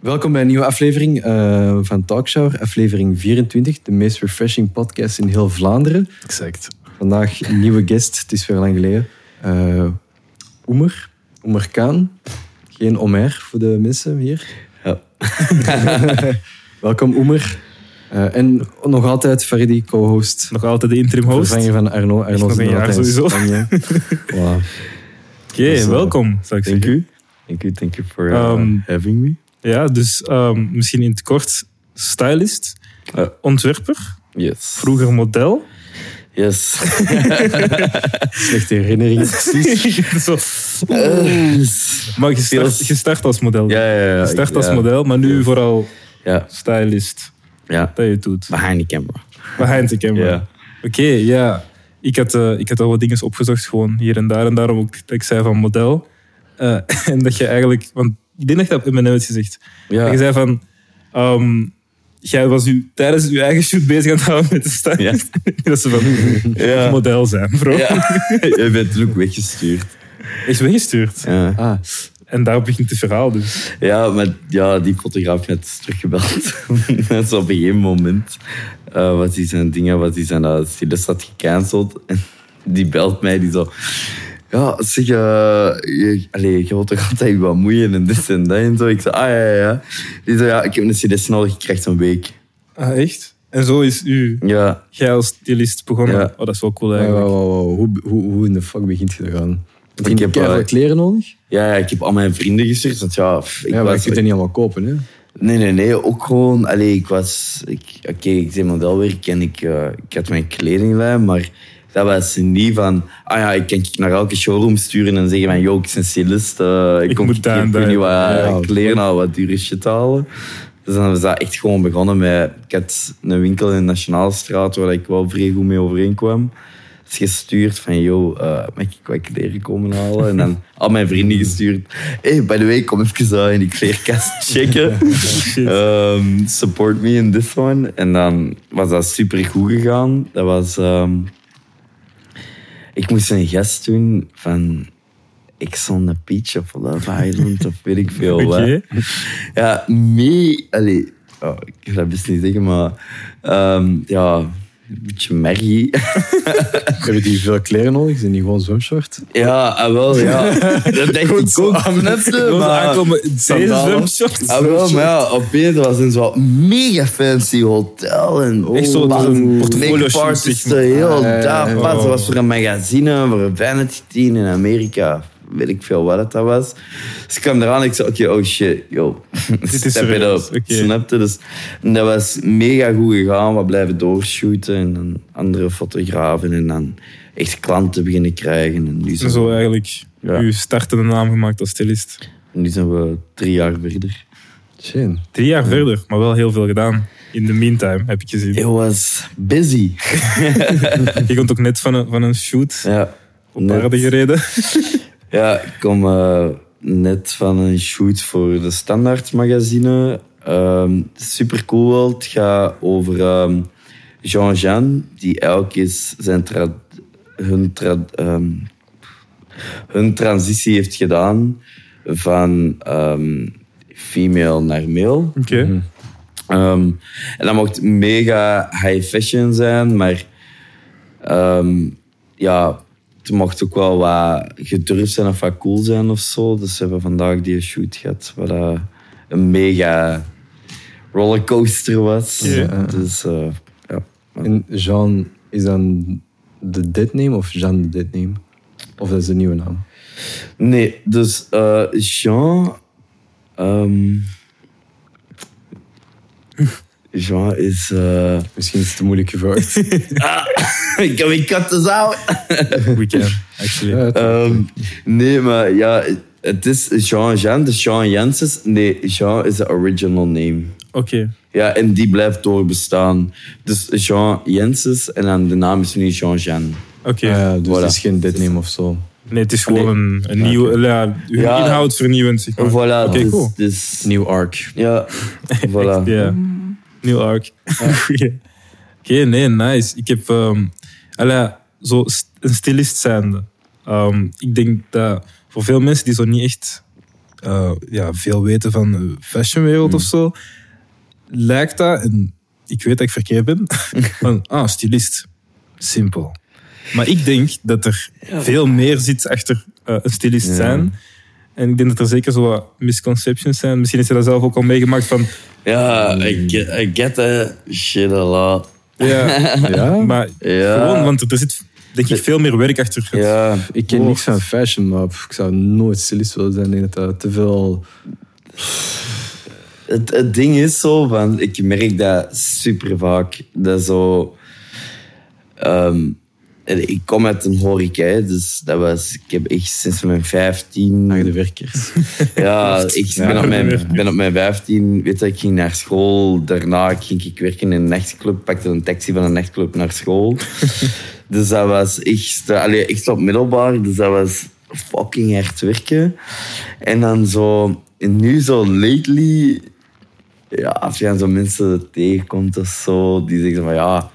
Welkom bij een nieuwe aflevering uh, van Talkshow, aflevering 24, de meest refreshing podcast in heel Vlaanderen. Exact. Vandaag een nieuwe guest, het is weer lang geleden. Uh, Oemer, Oemer Kaan. Geen Omer voor de mensen hier. Ja. Welkom Oemer. Uh, en nog altijd Faridi, co-host. Nog altijd de interim host. Vervanger van Arno. Arno nog een jaar sowieso. voilà. Oké, okay, dus, welkom. Zou ik thank zeggen. you. Thank you, thank you for uh, um, having me. Ja, dus um, misschien in het kort stylist, uh, ontwerper, yes. vroeger model. Yes. Slechte herinneringen, precies. Zo. Uh, maar je start, je start, als model. Ja, ja, ja. Je start als model, maar nu vooral ja. stylist. Ja. Dat je het doet. Behind the camera. Behind the camera. Ja. Oké, okay, ja. Ik had, uh, ik had al wat dingen opgezocht, gewoon hier en daar. En daarom ook dat ik zei van model. Uh, en dat je eigenlijk... Want ik denk dat je dat op M&M hebt gezegd. Ja. Dat je zei van... Um, jij was u tijdens je eigen shoot bezig aan het houden met de stad. Ja. dat ze van... Ja. Model zijn, bro. Ja. Je bent toen ook weggestuurd. Is weggestuurd? Ja. Ah, En daar begint het verhaal dus. Ja, maar ja, die fotograaf heeft is teruggebeld. Dat is op een gegeven moment. Uh, wat hij zijn dingen, wat hij zijn uh, stylist had gecanceld. En die belt mij, die zo... Ja, zeg, uh, je, allez, je wilt toch altijd wat moeien en dit en dat en zo. Ik zei, ah ja, ja, ja. Die zei, ja, ik heb een cd nodig, ik krijg een week. Ah, echt? En zo is u, Ja, jij als stylist begonnen? Ja. Oh, dat is wel cool wow, eigenlijk. wow, wow. Hoe, hoe, hoe in de fuck begint je eraan? Heb je Ik heb, uh, kleren nodig? ja, ja, ik heb al mijn vrienden gestuurd. Want ja, pff, ik Ja, maar je kunt het niet allemaal kopen, hè? Nee, nee, nee. Ook gewoon... Allee, ik was... ik- Oké, ik deed modelwerk en ik, eh, ik had mijn kledinglijn, maar dat was niet van... Ah ja, ik kan naar elke showroom sturen en zeggen van... Yo, ik ben stylist. eh, ik, Ik kom moet ik daar ik weet niet wat Ja, kleren halen, wat dure shit halen. Dus dan was dat echt gewoon begonnen met... Ik had een winkel in de Nationaalstraat waar ik wel vrij goed mee overeenkwam. Dus gestuurd van, yo, eh mag ik wat kleren komen halen? En dan al mijn vrienden gestuurd. hey, by the way, kom even uh, in die kleerkast checken. Ehm, support me in this one. En dan was dat super goed gegaan. Dat was... ehm, ik moest een gast doen van... Ex on the Beach of Love Island of weet ik veel wat. Ja, mee... Allee, oh, ik ga dat best niet zeggen, maar... ehm, ja, een beetje merrie. Hebben die veel kleren nodig? Zijn die gewoon zwemshort? Ja, ah, wel, ja. Dat denk ik ook. Je? Ze Maar- deze Sandalen. zwemshorts? Ah, wel, maar ja, opeens was in zo'n mega fancy hotel. En Echt zo, bam, het is een portfolio zeg maar. heel Ah, daar. Oh. was voor een magazine, voor een Vanity Teen in Amerika. Weet ik veel wat het dat was. Dus ik kwam eraan en ik zei, oké, oh shit, yo. Dit is Step it serieus, up. oké. Snap je? Dus en dat was mega goed gegaan. We blijven doorshooten en dan andere fotografen en dan echt klanten beginnen krijgen. En nu zijn, Zo eigenlijk Ja. uw startende naam gemaakt als stylist. nu zijn we drie jaar verder. Shit. Drie jaar verder, maar wel heel veel gedaan. In the meantime, heb ik gezien. It was busy. Je komt ook net van een, van een shoot Ja. op paarden gereden. Ja, ik kom eh, net van een shoot voor de Standaard magazine. Ehm super cool wel. Het gaat over ehm, Jean-Jean, die elk is zijn tra- hun, tra- ehm, hun transitie heeft gedaan van ehm, female naar male. Oké. Ehm, en dat mocht mega high fashion zijn, maar ehm, ja, het mocht ook wel wat gedurfd zijn of wat cool zijn of zo. Dus we hebben vandaag die shoot gehad, wat eh, een mega rollercoaster was. Ja. Dus eh, ja. En Jean, is dan de deadname of Jean de deadname? Of dat is de nieuwe naam? Nee, dus eh, Jean. ehm, Jean is. eh, Misschien is het te moeilijk gevraagd. ik heb mijn katten out. We can, actually. Ehm, nee, maar ja, het is Jean-Jean, dus Jean Jensen. Nee, Jean is de original name. Oké. Ja, en die blijft doorbestaan. Dus Jean Jensen en dan de naam is nu Jean-Jean. Oké. ja, dus voilà. het is geen deadname of zo. Nee, het is gewoon een, een nieuwe... Ja, uw Ja. inhoud vernieuwend, zeg maar. Voilà, Oké, dus, cool. dus- New arc. ja, voilà. Ja. Nieuw arc. Goeie. Oké, nee, nice. Ik heb... allee, zo een stylist zijnde. ehm, ik denk dat voor veel mensen die zo niet echt eh, ja, veel weten van de fashionwereld of zo, lijkt dat, en ik weet dat ik verkeerd ben, van, ah, stylist. Simpel. Maar ik denk dat er veel meer zit achter eh, een stylist Ja. zijn. En ik denk dat er zeker zo wat misconceptions zijn. Misschien is je dat zelf ook al meegemaakt van... Ja, I get, I get that shit a lot. Ja, Ja, maar Ja. gewoon, want er zit denk ik veel meer werk achter het Ja, ik ken niks van fashion, maar ik zou nooit stylist willen zijn. Ik denk dat dat te veel... het, het ding is zo, van, ik merk dat super vaak. Dat zo... ehm, ik kom uit een horeca, hè, dus dat was... Ik heb echt sinds mijn 15... Harde werkers. Ja, ik ben, Ja, op mijn, ben op mijn 15, weet je, ik ging naar school. Daarna ging ik werken in een nachtclub, pakte een taxi van een nachtclub naar school. dus dat was echt, allee, echt op middelbaar, dus dat was fucking hard werken. En dan zo, en nu zo lately, ja, als je dan zo mensen tegenkomt of zo, die zeggen van ja,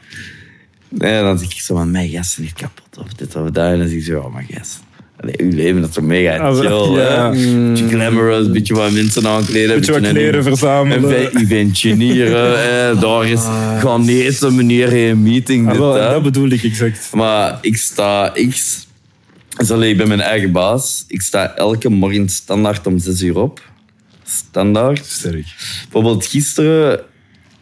nee, dan zeg ik zo van, mijn gast is niet kapot of dit of dat. En dan zeg ik zo, ja, maar gast. Allee, uw leven dat is toch mega Ah, chill, ja. hè? Beetje glamorous, beetje wat mensen aankleden. beetje wat een- kleren verzamelen. eventjenieren, hè. daar is gaan eten, meneer, een meeting, Ah, dit, wel, dat. bedoel ik exact. Maar ik sta... Ik, dus allee, ik ben mijn eigen baas. Ik sta elke morgen standaard om zes uur op. Standaard. Sterk. Bijvoorbeeld gisteren...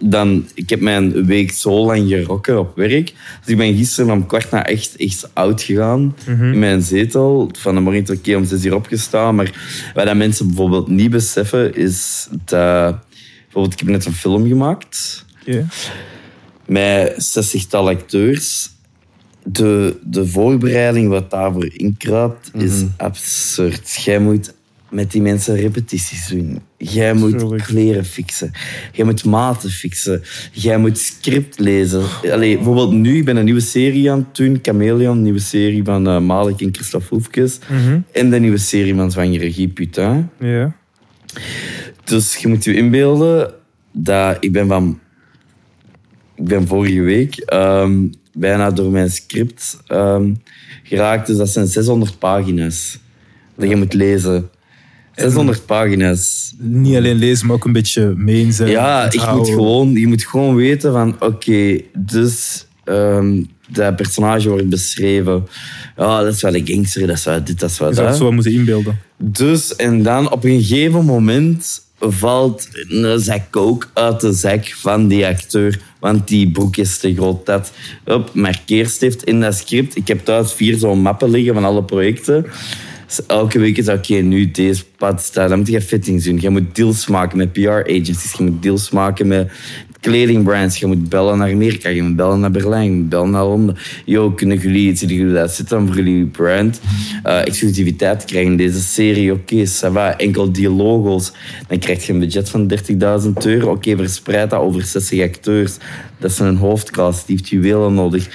Dan, ik heb mijn week zo lang gerokken op werk. Dus ik ben gisteren om kwart na echt, echt oud gegaan. In mijn zetel. Van de morgen tot keer om zes uur opgestaan. Maar wat dat mensen bijvoorbeeld niet beseffen, is dat... Bijvoorbeeld, ik heb net een film gemaakt Oké. met 60-tal acteurs. De, de voorbereiding wat daarvoor inkruipt is absurd. Jij moet met die mensen repetities doen. Jij moet Tuurlijk. kleren fixen. Jij moet maten fixen. Jij moet script lezen. Allee, bijvoorbeeld nu, ik ben een nieuwe serie aan het doen. Chameleon, een nieuwe serie van eh, Malik en Christophe Hoefkes. En de nieuwe serie van Zwangere Guy Putain. Ja. Dus je moet je inbeelden dat ik ben van... Ik ben vorige week ehm, bijna door mijn script ehm, geraakt. Dus dat zijn 600 pagina's dat je moet lezen. 600 pagina's. Niet alleen lezen, maar ook een beetje mee zijn. Ja, ik moet gewoon, je moet gewoon weten van... Oké, dus... ehm, dat personage wordt beschreven. Ja, dat is wel een gangster, dat is wel dit, dat is wel Je zou dat. het zo moeten inbeelden. Dus, en dan op een gegeven moment valt een zak coke uit de zak van die acteur. Want die broek is te groot. Dat op markeerstift in dat script. Ik heb thuis vier zo'n mappen liggen van alle projecten. Elke week is oké, nu deze pad staat. Dan moet je fittings doen. Je moet deals maken met PR-agencies. Je moet deals maken met kledingbrands. Je moet bellen naar Amerika. Je moet bellen naar Berlijn. Je moet bellen naar Londen. Yo, kunnen jullie iets jullie dat zitten voor jullie brand? eh, exclusiviteit krijgen in deze serie. Oké, va. Enkel die logo's. Dan krijg je een budget van 30.000 euro. Oké, verspreid dat over 60 acteurs. Dat is een hoofdcast. Die heeft juwelen nodig.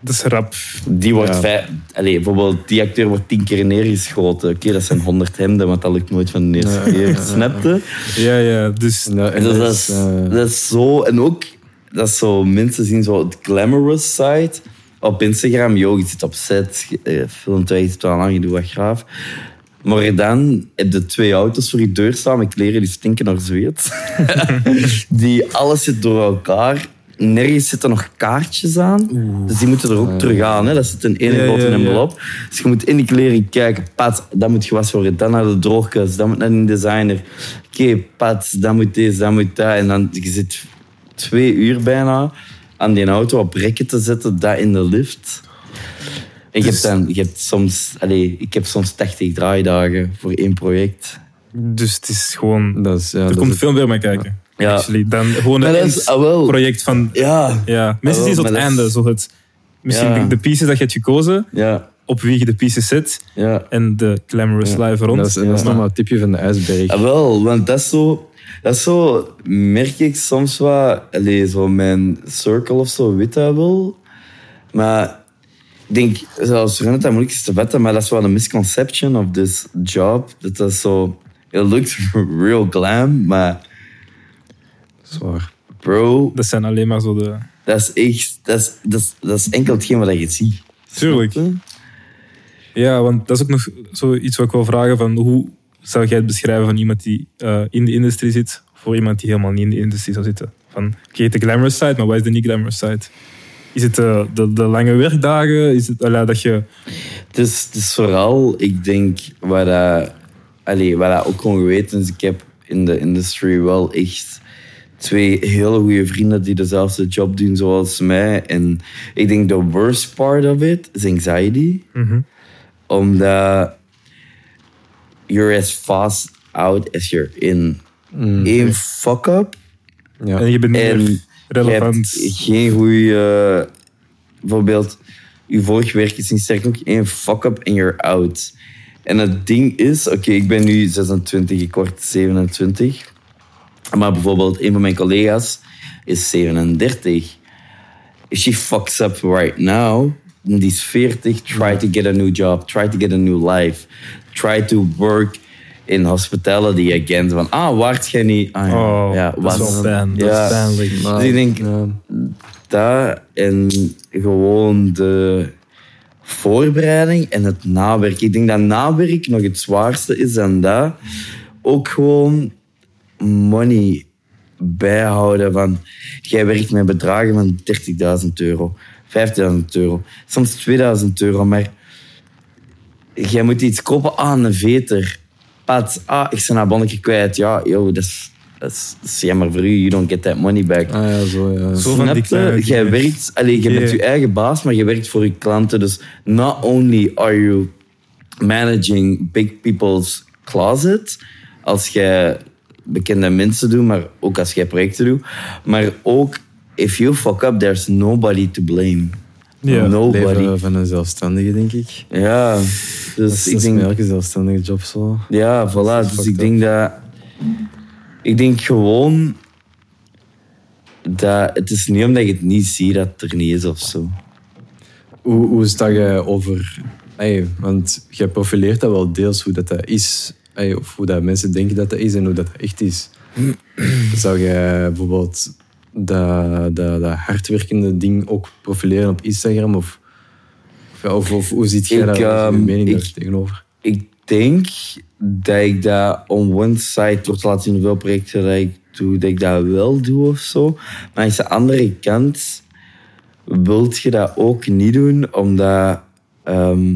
Dat is rap. Die wordt Ja. vijf... Allee, bijvoorbeeld, die acteur wordt tien keer neergeschoten. Oké, dat zijn 100 hemden, want dat lukt nooit van de eerste keer. Snap je? Ja, ja. Dus En dat, en Dus dat dat, is, dat is zo... En ook, dat is zo... Mensen zien zo het glamorous side op Instagram. Yo, je zit op set, eh, filmt weg, je zit wel lang, je doet wat graaf. Maar dan heb je twee auto's voor je deur staan met kleren die stinken naar zweet. die alles zit door elkaar. Nergens zitten nog kaartjes aan. Dus die moeten er ook terug aan. Hè. Dat zit in één Ja, grote ja, ja. envelop. Dus je moet in die kleren kijken. Pat, dat moet gewassen worden. Dan naar de droogkast. Dan moet naar een designer. Oké, pat, dan moet deze, dan moet dat. En dan je zit twee uur bijna aan die auto op rekken te zetten. Dat in de lift. En je Dus- hebt dan, je hebt soms, allez, ik heb soms 80 draaidagen voor één project. Dus het is gewoon... dat is, ja, Er dat komt veel meer bij kijken. Ja. Actually. Dan gewoon een is, ah, project van... Ja, Ja, mensen Ah, zien zo wel, het einde. is- Zo het, misschien Ja. de, de pieces dat je hebt gekozen, ja, op wie je de pieces zet ja. en de glamorous live rond. dat is, dat is Ja. nog maar het tipje van de ijsberg. Ah, wel, want dat is zo... Dat is zo, merk ik soms wat... Allee, zo mijn circle of zo, weet dat wel. Maar ik denk, zoals René dat moeilijk is te vetten, maar dat is wel een misconception of this job. Dat dat zo... It looks real glam, maar Zwaar. bro, Dat zijn alleen maar zo de... dat is echt... Dat is, dat is, dat is enkel hetgeen wat je ziet. Tuurlijk. Ja, want dat is ook nog zoiets wat ik wil vragen van hoe zou jij het beschrijven van iemand die eh, in de industrie zit, voor iemand die helemaal niet in de industrie zou zitten? Van, oké, de glamorous side, maar wat is de niet-glamorous side? Is het eh, de, de lange werkdagen? Is het allee, dat je... Het is, het is vooral, ik denk, waar dat, allee, waar dat ook gewoon geweten is. Ik heb in de industry wel echt twee hele goede vrienden die dezelfde job doen zoals mij. En ik denk de worst part of it is anxiety. Omdat you're as fast out as you're in. Eén fuck-up Ja. En je bent niet en meer je relevant. hebt geen goede... bijvoorbeeld, je vorig werk is niet sterk genoeg. één fuck-up en you're out. En het ding is... Oké, ik ben nu 26, ik word 27. Maar bijvoorbeeld, een van mijn collega's is 37. If she fucks up right now, die is 40, try to get a new job, try to get a new life, try to work in hospitality again. Van, ah, waart jij niet? Ah, ja, Oh, ja, dat is. Dat Ja. is pijnlijk. Maar, Dus ik denk- ja. dat en gewoon de voorbereiding en het nawerk. Ik denk dat nawerk nog het zwaarste is dan dat. Ook gewoon money bijhouden van... Jij werkt met bedragen van 30.000 euro, 50.000 euro, soms 2000 euro, maar jij moet iets kopen aan een veter. Pat, ah, ik ben een bonnetje kwijt. Ja, yo, dat is, dat, is, dat is jammer voor u. You don't get that money back. Ah ja, zo ja. Zo van die kleine Jij werkt, allee, je bent je eigen baas, maar je werkt voor je klanten. Dus not only are you managing big people's closet, als jij bekende mensen doet, maar ook als jij projecten doet, maar ook if you fuck up, there's nobody to blame. Ja. nobody. Leven van een zelfstandige, denk ik. Ja, Dat dus is, ik dat is denk met elke zelfstandige job zo. Ja, voilà. Dus ik denk dat... Ik denk gewoon... Dat het is niet omdat je het niet ziet dat het er niet is of zo. Hoe, hoe sta jij over... Ey, want jij profileert dat wel deels hoe dat, dat is. Of hoe dat mensen denken dat dat is en hoe dat echt is. Zou jij bijvoorbeeld dat, dat, dat hardwerkende ding ook profileren op Instagram? Of, of, of, hoe ziet jij is je ehm, mening ik- daar tegenover? Ik denk dat ik dat on one side, door te laten zien hoeveel projecten dat ik doe, dat ik dat wel doe of zo. Maar aan de andere kant wilt je dat ook niet doen, omdat ehm,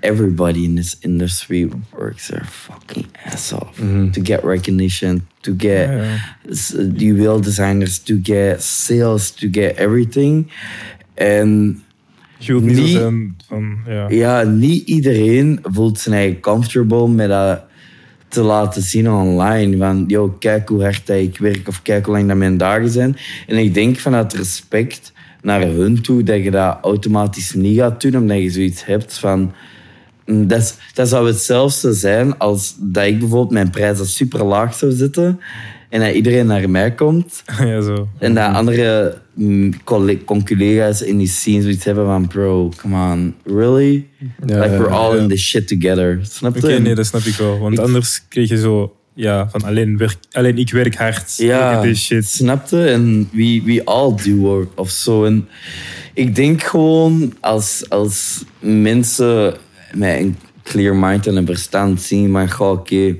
everybody in this industry works their fucking ass off to get recognition, to get die wil designers, to get sales, to get everything. En Je niet zo Niet- zijn van... Ja. ja, niet iedereen voelt zijn eigen comfortable met dat te laten zien online. Van, yo, kijk hoe hard ik werk of kijk hoe lang dat mijn dagen zijn. En ik denk vanuit respect naar hun toe dat je dat automatisch niet gaat doen, omdat je zoiets hebt van... Dat, is- dat zou hetzelfde zijn als dat ik bijvoorbeeld mijn prijzen super laag zou zetten en dat iedereen naar mij komt ja, zo. en dat andere mm, colle- collega's in die scene zoiets hebben van bro, come on, really? Ja, like we're all ja. in this shit together. Snap je? Oké, nee, dat snap ik wel. Want Ik- anders kreeg je zo... Ja, van alleen, werk, alleen ik werk hard. Ja, this shit. snapte? En we, we all do work of zo. En ik denk gewoon als, als mensen met een clear mind en een verstand zien, maar goh, oké,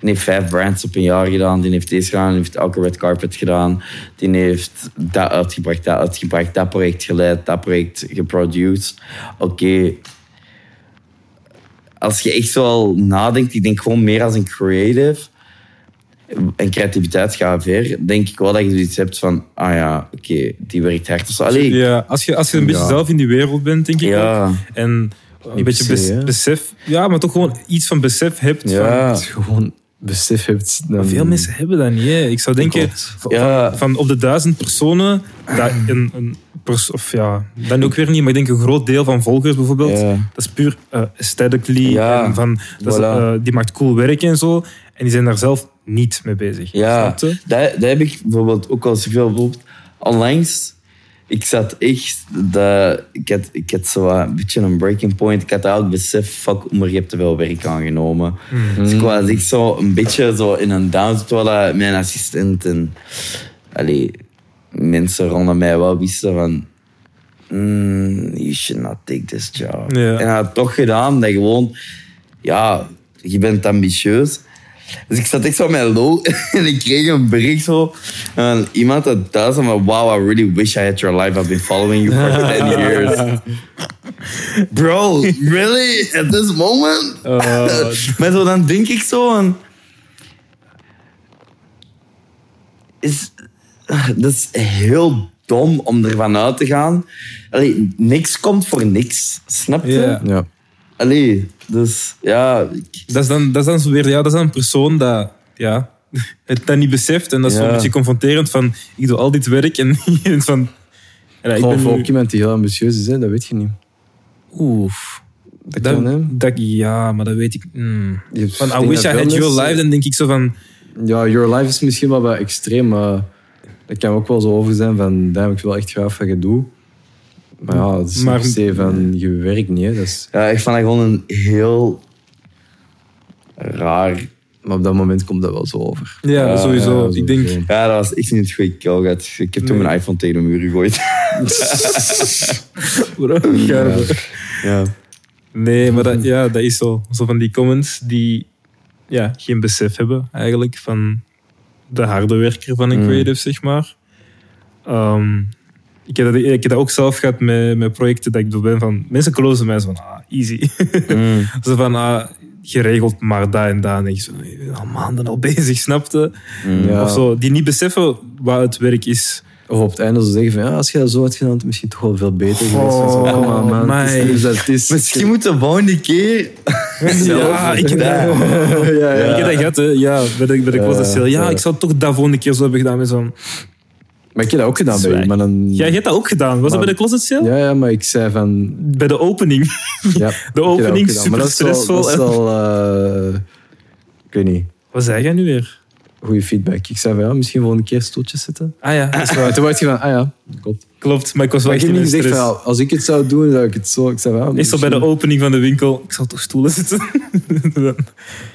die heeft vijf brands op een jaar gedaan, die heeft deze gedaan, die heeft elke red carpet gedaan, die heeft dat uitgebracht, dat uitgebracht, dat project geleid, dat project geproduced. Oké, als je echt zo al nadenkt, ik denk gewoon meer als een creative en creativiteit gaat ver, denk ik wel dat je zoiets hebt van, ah ja, oké, die werkt hard. Allee, Ja, als je, als je een beetje zelf in die wereld bent, denk ik Ja. ook. En een beetje bes- hè. besef... Ja, maar toch gewoon iets van besef hebt. Ja. Je gewoon besef hebt... Dan... Van, veel mensen hebben dat niet. Hè. Ik zou denken, van, Ja. van op de duizend personen, dat een, een pers- of ja, dan ook weer niet, maar ik denk een groot deel van volgers bijvoorbeeld, Ja. dat is puur uh, aesthetically. Ja, En van, dat is, eh, die maakt cool werk en zo. En die zijn daar zelf niet mee bezig. Ja, dat heb ik bijvoorbeeld ook al zoveel bijvoorbeeld onlangs. Ik zat echt, dat, ik, had, ik had zo een beetje een breaking point. Ik had eigenlijk besef, fuck, maar je hebt te veel werk aangenomen. Dus ik was echt zo een beetje zo in een down, terwijl mijn assistent en allee, mensen rondom mij wel wisten van, mm, you should not take this job. Ja. En hij had het toch gedaan, dat gewoon, ja, je bent ambitieus. Dus ik zat echt zo met lol en ik kreeg een bericht zo van iemand dat thuis zei van wow, I really wish I had your life. I've been following you for 10 years. Bro, really? At this moment? maar zo, dan denk ik zo van... Is, dat is heel dom om ervan uit te gaan. Allee, niks komt voor niks, snap je? Ja. Allee, dus ja... ik- Dat is dan, dat is dan zo weer, ja, dat is dan een persoon dat, ja, het dan niet beseft. En dat is Ja. zo'n beetje confronterend van, ik doe al dit werk en van... Ja, ik Gewoon ben nu- ook iemand die heel ambitieus is, hè, dat weet je niet. Oef. Dat Dat, kan, hè. dat, ja, maar dat weet ik. mm. Hebt- Van, I wish I had your life, dan denk ik zo van... Ja, Your Life is misschien wel wat extreem, maar dat kan ook wel zo over zijn van, daar heb ik wel echt graag wat je doet. Maar ja, het is Maar- niet per se van, je werkt niet, hè. Dat is, Ja, ik vond dat gewoon een heel raar... maar op dat moment komt dat wel zo over. Ja, Ja, sowieso. ja, ik denk... Ja, dat was echt niet het goede koolgat. Ik heb toen Nee. mijn iPhone tegen de muur gegooid. Ja. Nee, maar dat, ja, dat is zo. Zo van die comments die ja, geen besef hebben eigenlijk van de harde werker van een Mm. creative, zeg maar. Ehm, ik, heb dat, ik heb dat ook zelf gehad met, met projecten dat ik door ben van... Mensen closen mij zo van, ah, easy. Mm. zo van, ah, geregeld maar dat en dat. En ik zo, al maanden al bezig, snapte? Ja. Of zo, die niet beseffen wat het werk is. Of op het einde zo zeggen van, ja, als je dat zo had gedaan, had het misschien toch wel veel beter geweest. Oh, dus dat is, Misschien moet de volgende keer... Ja, ik heb dat, ja, ja. ik heb dat gehad, hè. Ja, bij de, bij de. Ja, ja. ik zou toch dat volgende keer zo hebben gedaan met zo'n... Maar ik heb dat ook gedaan bij u, maar dan... Ja, je hebt dat ook gedaan. Was dat bij de closet sale? ja, ja, maar ik zei van... Bij de opening. Ja, De opening super dat stressvol. Dat is wel... eh, ik weet niet. Wat zei jij nu weer? Goede feedback. Ik zei van, ja, misschien volgende keer stoeltjes zetten. Ah ja, dat is waar. Maar toen werd je van, ah ja, klopt. klopt. Maar ik was wel Maar echt niet een gezegd van, ja, als ik het zou doen, zou ik het zo... Ik zei van, ja, bij de opening van de winkel. Ik zal toch stoelen zitten?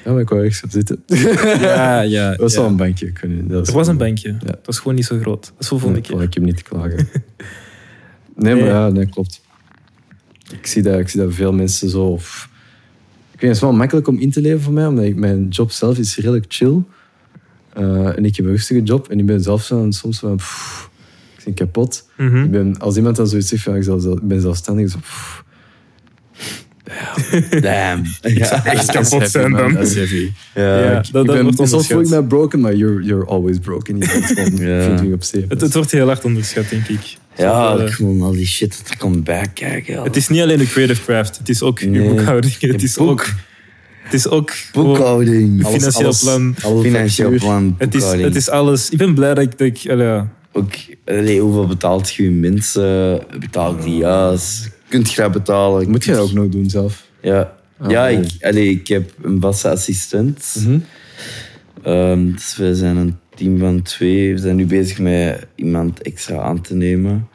Ja, maar ik wou ergens op zitten. ja, ja. Dat was ja. wel een bankje. dat Er was een bankje. Ja. Dat was gewoon niet zo groot. Dat is volgende keer. Ik heb niet te klagen. Nee, maar ja, nee, klopt. Ik zie dat, ik zie dat veel mensen zo... of- Ik weet, het is wel makkelijk om in te leven voor mij, omdat ik, mijn job zelf is redelijk chill. Eh, en ik heb een rustige job. En ik ben zelf zo soms van... pff, ik ben kapot. Mhm. Ik ben, als iemand dan zoiets zegt van, ik, zelf- ik ben zelfstandig, zo... pff, Damn. Ja, Echt dat is kapot zijn man, dan. Dat is heavy. Ja. Ja, Ik- dat, ik dat ben, wordt soms voel ik mij broken, maar you're, you're always broken. Je bent gewoon Ja. 24 op 7. Het, het wordt heel hard onderschat, denk ik. Ja, gewoon al die shit dat er komt bij kijken. Het is niet alleen de creative craft. Het is ook je Nee. boekhouding. Het Je is boek. ook... Het is ook... Boekhouding. Alles- financieel plan. Financieel plan, Het is, boekhouding. het is alles... Ik ben blij dat ik... Dat ik allee, ja. Ook, allee, hoeveel betaalt je mensen? Betaalt die juist? Kunt je dat betalen? Moet je dat ook nog doen zelf? Ja, Ah, ja ik, allee, ik heb een vaste assistent. Ehm, dus we zijn een team van twee. We zijn nu bezig met iemand extra aan te nemen.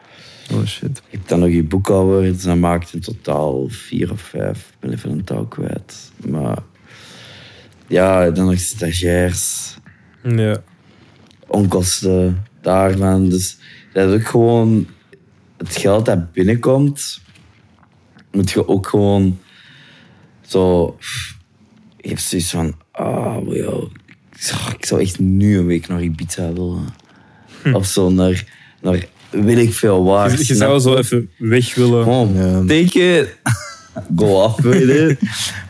Oh shit. Je hebt dan nog je boekhouder, dus dat maakt in totaal vier of vijf. Ik ben even een touw kwijt. Maar ja, dan nog stagiairs, ja. onkosten daarvan. Dus dat is ook gewoon het geld dat binnenkomt, moet je ook gewoon zo. Je hebt zoiets van, ah, wow, ik zou- ik zou echt nu een week naar Ibiza willen. Of zo naar, naar weet ik veel waar. Je, je zou zo even weg willen. Gewoon, Ja. take it, go off with it.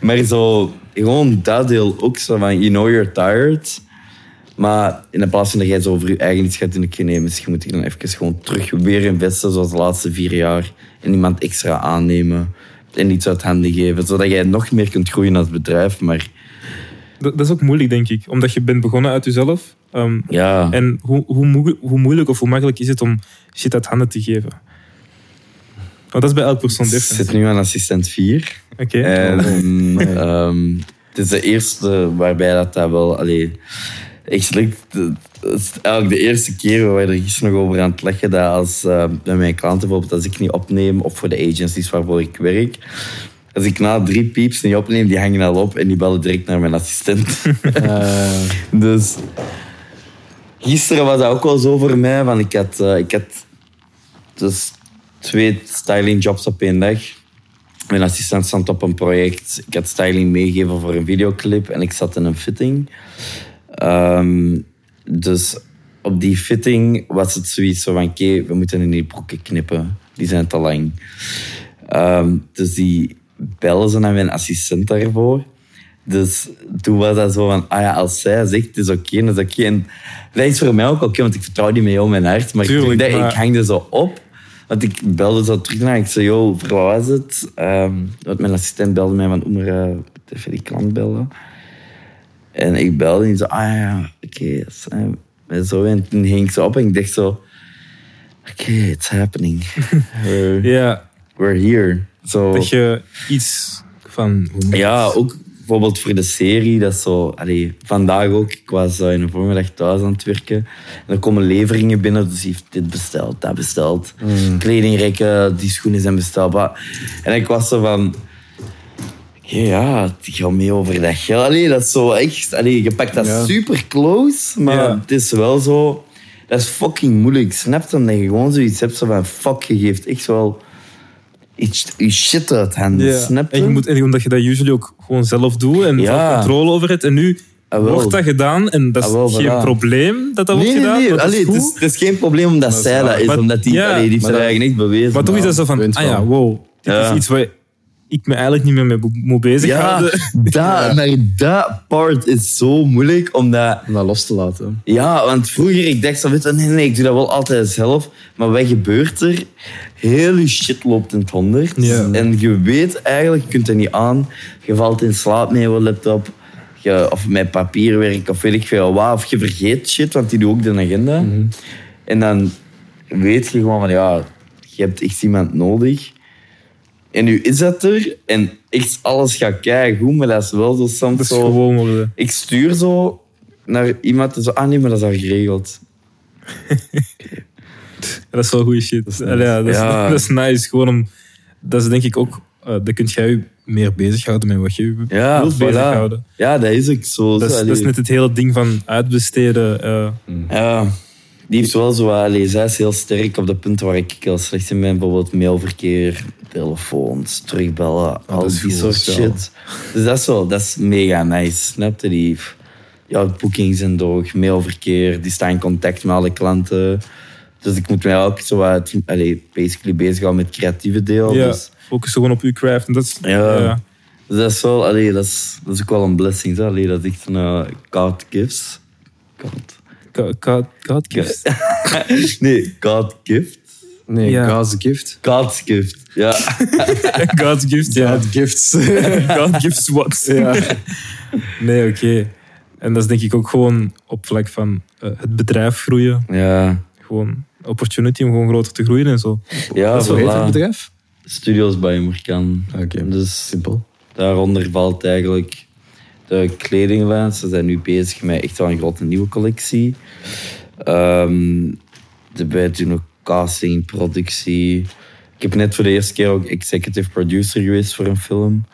maar zo, gewoon dat deel ook zo van, you know you're tired. Maar in plaats van dat jij zo over je eigen iets gaat doen, ik nee, misschien moet ik dan even gewoon terug weer investen, zoals de laatste vier jaar. En iemand extra aannemen en iets uit handen geven, zodat jij nog meer kunt groeien als bedrijf. Maar Dat, dat is ook moeilijk, denk ik. Omdat je bent begonnen uit jezelf. Ehm, ja, en hoe, hoe, moe- hoe moeilijk of hoe makkelijk is het om shit uit handen te geven? Want dat is bij elk persoon ik different. zit nu aan assistent 4. Oké. En Oh, ehm, het is de eerste waarbij dat, dat wel... Allee. Het is eigenlijk de eerste keer waar we er gisteren nog over aan het leggen dat als eh, bij mijn klanten bijvoorbeeld, als ik niet opneem, of voor de agencies waarvoor ik werk, als ik na drie pieps niet opneem, die hangen al op en die bellen direct naar mijn assistent. Eh, Dus gisteren was dat ook wel zo voor mij. Want ik had, eh, ik had dus twee styling jobs op één dag. Mijn assistent stond op een project. Ik had styling meegegeven voor een videoclip en ik zat in een fitting. Ehm, dus op die fitting was het zoiets van: oké, we moeten in die broeken knippen. Die zijn te lang. Ehm, dus die bellen ze naar mijn assistent daarvoor. Dus toen was dat zo van, ah ja, als zij zegt het is oké, dan is oké. En dat is voor mij ook oké, want ik vertrouw die met jou mijn hart. Maar Tuurlijk, dat- maar- ik hangde zo op. Want ik belde zo terug naar, ik zei, yo, voor wat was het? Ehm, want mijn assistent belde mij van, Oemer, uh, even die klant bellen. En ik belde en die zei, ah ja, oké. en zo, en toen ging ik zo op en ik dacht zo, oké, it's happening. we're, Ja, we're here. Zo. dat je iets van... Ja, ook bijvoorbeeld voor de serie. Dat is zo, allee, vandaag ook. Ik was eh, in de voormiddag thuis aan het werken. En er komen leveringen binnen. Dus hij heeft dit besteld, dat besteld. Kledingrekken, die schoenen zijn besteld. maar- En ik was zo van... Ja, het gaat mee over dat geld. Allee, dat is zo echt... Allee, je pakt dat Ja. super close. Maar Ja. het is wel zo... Dat is fucking moeilijk. Snap je? Omdat je gewoon zoiets hebt zo van... Fuck, je geeft echt wel... Iets, je shit uit handen. Ja. Snap En, je moet, en omdat je dat usually ook gewoon zelf doet en Ja. controle over hebt. En nu Ah, wordt dat gedaan en dat is Ah, wel, geen voilà. probleem dat dat Nee, wordt nee, gedaan. nee. dat is Allee, het, is, goed. het is geen probleem omdat is zij dat is. Maar- omdat die, ja, allee, die heeft er dat- eigenlijk niet bewezen. Maar toch is dat zo van, ah ja, wow. Dit Ja. is iets waar ik me eigenlijk niet meer mee mo- moet Ja, bezighouden. dat, maar dat part is zo moeilijk, omdat... Om dat los te laten. Ja, want vroeger ik dacht zo, weet je, nee, nee, ik doe dat wel altijd zelf. Maar wat gebeurt er? Heel je shit loopt in het honderd. Ja. En je weet eigenlijk, je kunt er niet aan. Je valt in slaap met je laptop. Je, of met papierwerk, of weet ik veel wat. Of je vergeet shit, want die doet ook de agenda. En dan weet je gewoon van, ja, je hebt echt iemand nodig. En nu is dat er. En echt alles gaat keigoed, goed, maar dat is wel zo soms Dat is zo... gewoon worden. Ik stuur zo naar iemand en zo, ah nee, maar dat is al geregeld. Dat is wel goede shit. is ja, dat, is, Ja. dat is nice. Gewoon om, dat is denk ik ook, uh, dan kun jij je meer bezighouden met wat je Ja, wilt voilà. bezighouden. Ja, dat is ook zo. Dat is, dat is net het hele ding van uitbesteden. eh, Ja, die heeft wel zo... Allee, zij is heel sterk op de punten waar ik heel slecht in ben. Bijvoorbeeld mailverkeer, telefoons, terugbellen, al dat is die goed, soort shit. Dus dat is wel... Dat is mega nice. Snap je? Die... Ja, boekings en door, mailverkeer. Die staan in contact met alle klanten. Dus ik moet mij ook zo wat... Allee, basically bezighouden met het creatieve deel. ja, Dus, focus gewoon op je craft. En dat is, Ja. ja. dus dat is wel... Allee, dat, is, dat is ook wel een blessing. Allee, dat is echt een uh, God gifts. God. God, God, God gives. nee, God gift. Nee, Ja. God's gift. God's gift. Ja. God gives, ja. God gifts. God gives what. ja. Nee, oké. En dat is denk ik ook gewoon op vlak van eh, het bedrijf groeien. Ja. Gewoon opportunity om gewoon groter te groeien en zo. Ja, Wat heet het voilà. bedrijf? Studios bij Merkan. Oké, Dus simpel. daaronder valt eigenlijk de kledinglijn. Ze zijn nu bezig met echt wel een grote nieuwe collectie. Ehm wij doen ook casting, productie. Ik heb net voor de eerste keer ook executive producer geweest voor een film.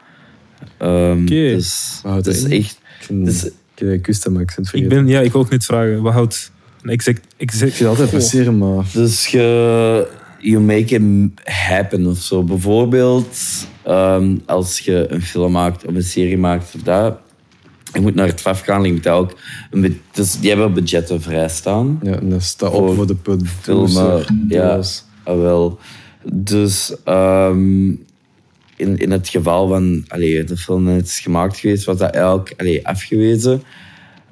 Ehm, Oké. Dus Wat houdt dat dat is echt... Ik vind Dus- ik Ik vergeten. ben, ja, ik ook net vragen. Wat houdt exec... exec Ik vind het altijd passeren, maar... Dus je you make it happen of zo. Bijvoorbeeld ehm, als je een film maakt of een serie maakt of dat. Je moet naar het FAF gaan. Je moet daar ook een dus die hebben budgetten vrijstaan. Ja, en dat staat op Voor voor de Filmen, producer. ja, ah, wel. Dus ehm, in, in het geval van allee, de film is gemaakt geweest, was dat eigenlijk allee, afgewezen.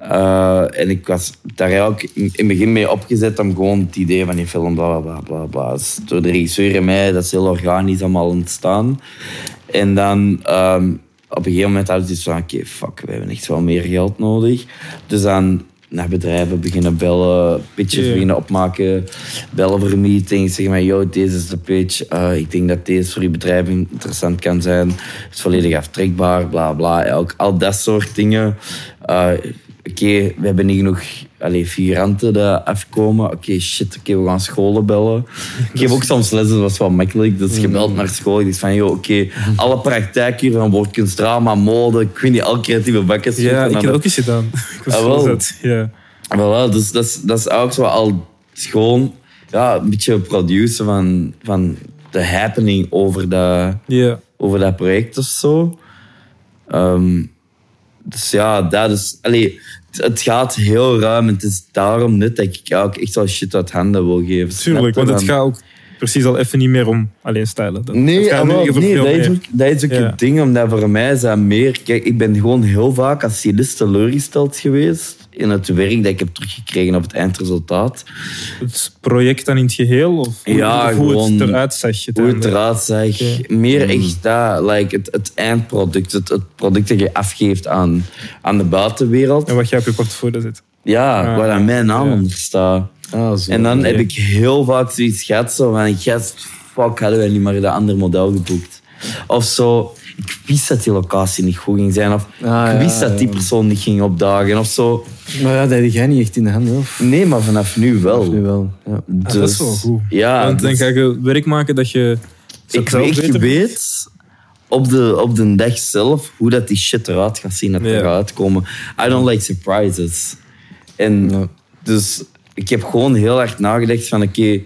Eh, en ik was daar eigenlijk in, het begin mee opgezet om gewoon het idee van die film, bla bla bla bla. Dus door de regisseur en mij, dat is heel organisch allemaal ontstaan. En dan ehm, op een gegeven moment hadden ze zoiets van, oké, fuck, we hebben echt wel meer geld nodig. Dus dan naar bedrijven beginnen bellen, pitches Ja. beginnen opmaken, bellen voor meetings, zeggen van, yo, deze is de pitch, Eh, ik denk dat deze voor je bedrijf interessant kan zijn, het is volledig aftrekbaar, bla bla, ook al dat soort dingen. Eh, Oké, we hebben niet genoeg allee, figuranten die afkomen. Oké, shit, oké, we gaan scholen bellen. Ik geef ook soms lessen, dat was wel makkelijk. Dus je belt naar school, je zegt van, joh, oké, alle praktijkuren van woordkunst, drama, mode, ik weet niet, al creatieve bakken. Ja, ik heb ook eens gedaan. Ik was Ah, wel. Ja. Voilà, dus dat is, dat is ook zo al gewoon ja, een beetje produceren van, van de happening over dat, over dat project of zo. Ehm, dus ja, dat is... Allee, het, gaat heel ruim het is daarom net dat ik ook echt wel shit uit handen wil geven. Tuurlijk, want het gaat ook precies al even niet meer om alleen. Dat- het Nee, ah, over nee dat, is meer. ook, dat is ook Ja. het ding, omdat voor mij is dat meer... Kijk, ik ben gewoon heel vaak als stylist teleurgesteld geweest in het werk dat ik heb teruggekregen op het eindresultaat. Het project dan in het geheel? Of hoe, Ja, of hoe gewoon het eruit zag? Hoe het eruit zag. Meer echt dat, like het, het eindproduct, het, het product dat je afgeeft aan, aan de buitenwereld. En wat jij op je portfolio zit. Ja, Ah, waar dan mijn naam ja. onder staat. Ah, zo. En dan heb ik heel vaak zoiets gehad, zo van, yes, fuck, hadden wij niet maar dat andere model geboekt. Of zo, ik wist dat die locatie niet goed ging zijn. Of Ah, ik wist ja, dat die ja. persoon niet ging opdagen. Of zo. Maar ja, dat heb jij niet echt in de handen, of? Nee, maar vanaf nu wel. Nu wel, ja. Dus, Ah, dat is wel goed. Ja, Want dan dus- ga je werk maken dat je... ik weet, je weet op de, op de dag zelf hoe dat die shit eruit gaat zien, dat Ja. er gaat uitkomen. I don't like surprises. En Ja. dus ik heb gewoon heel hard nagedacht van oké,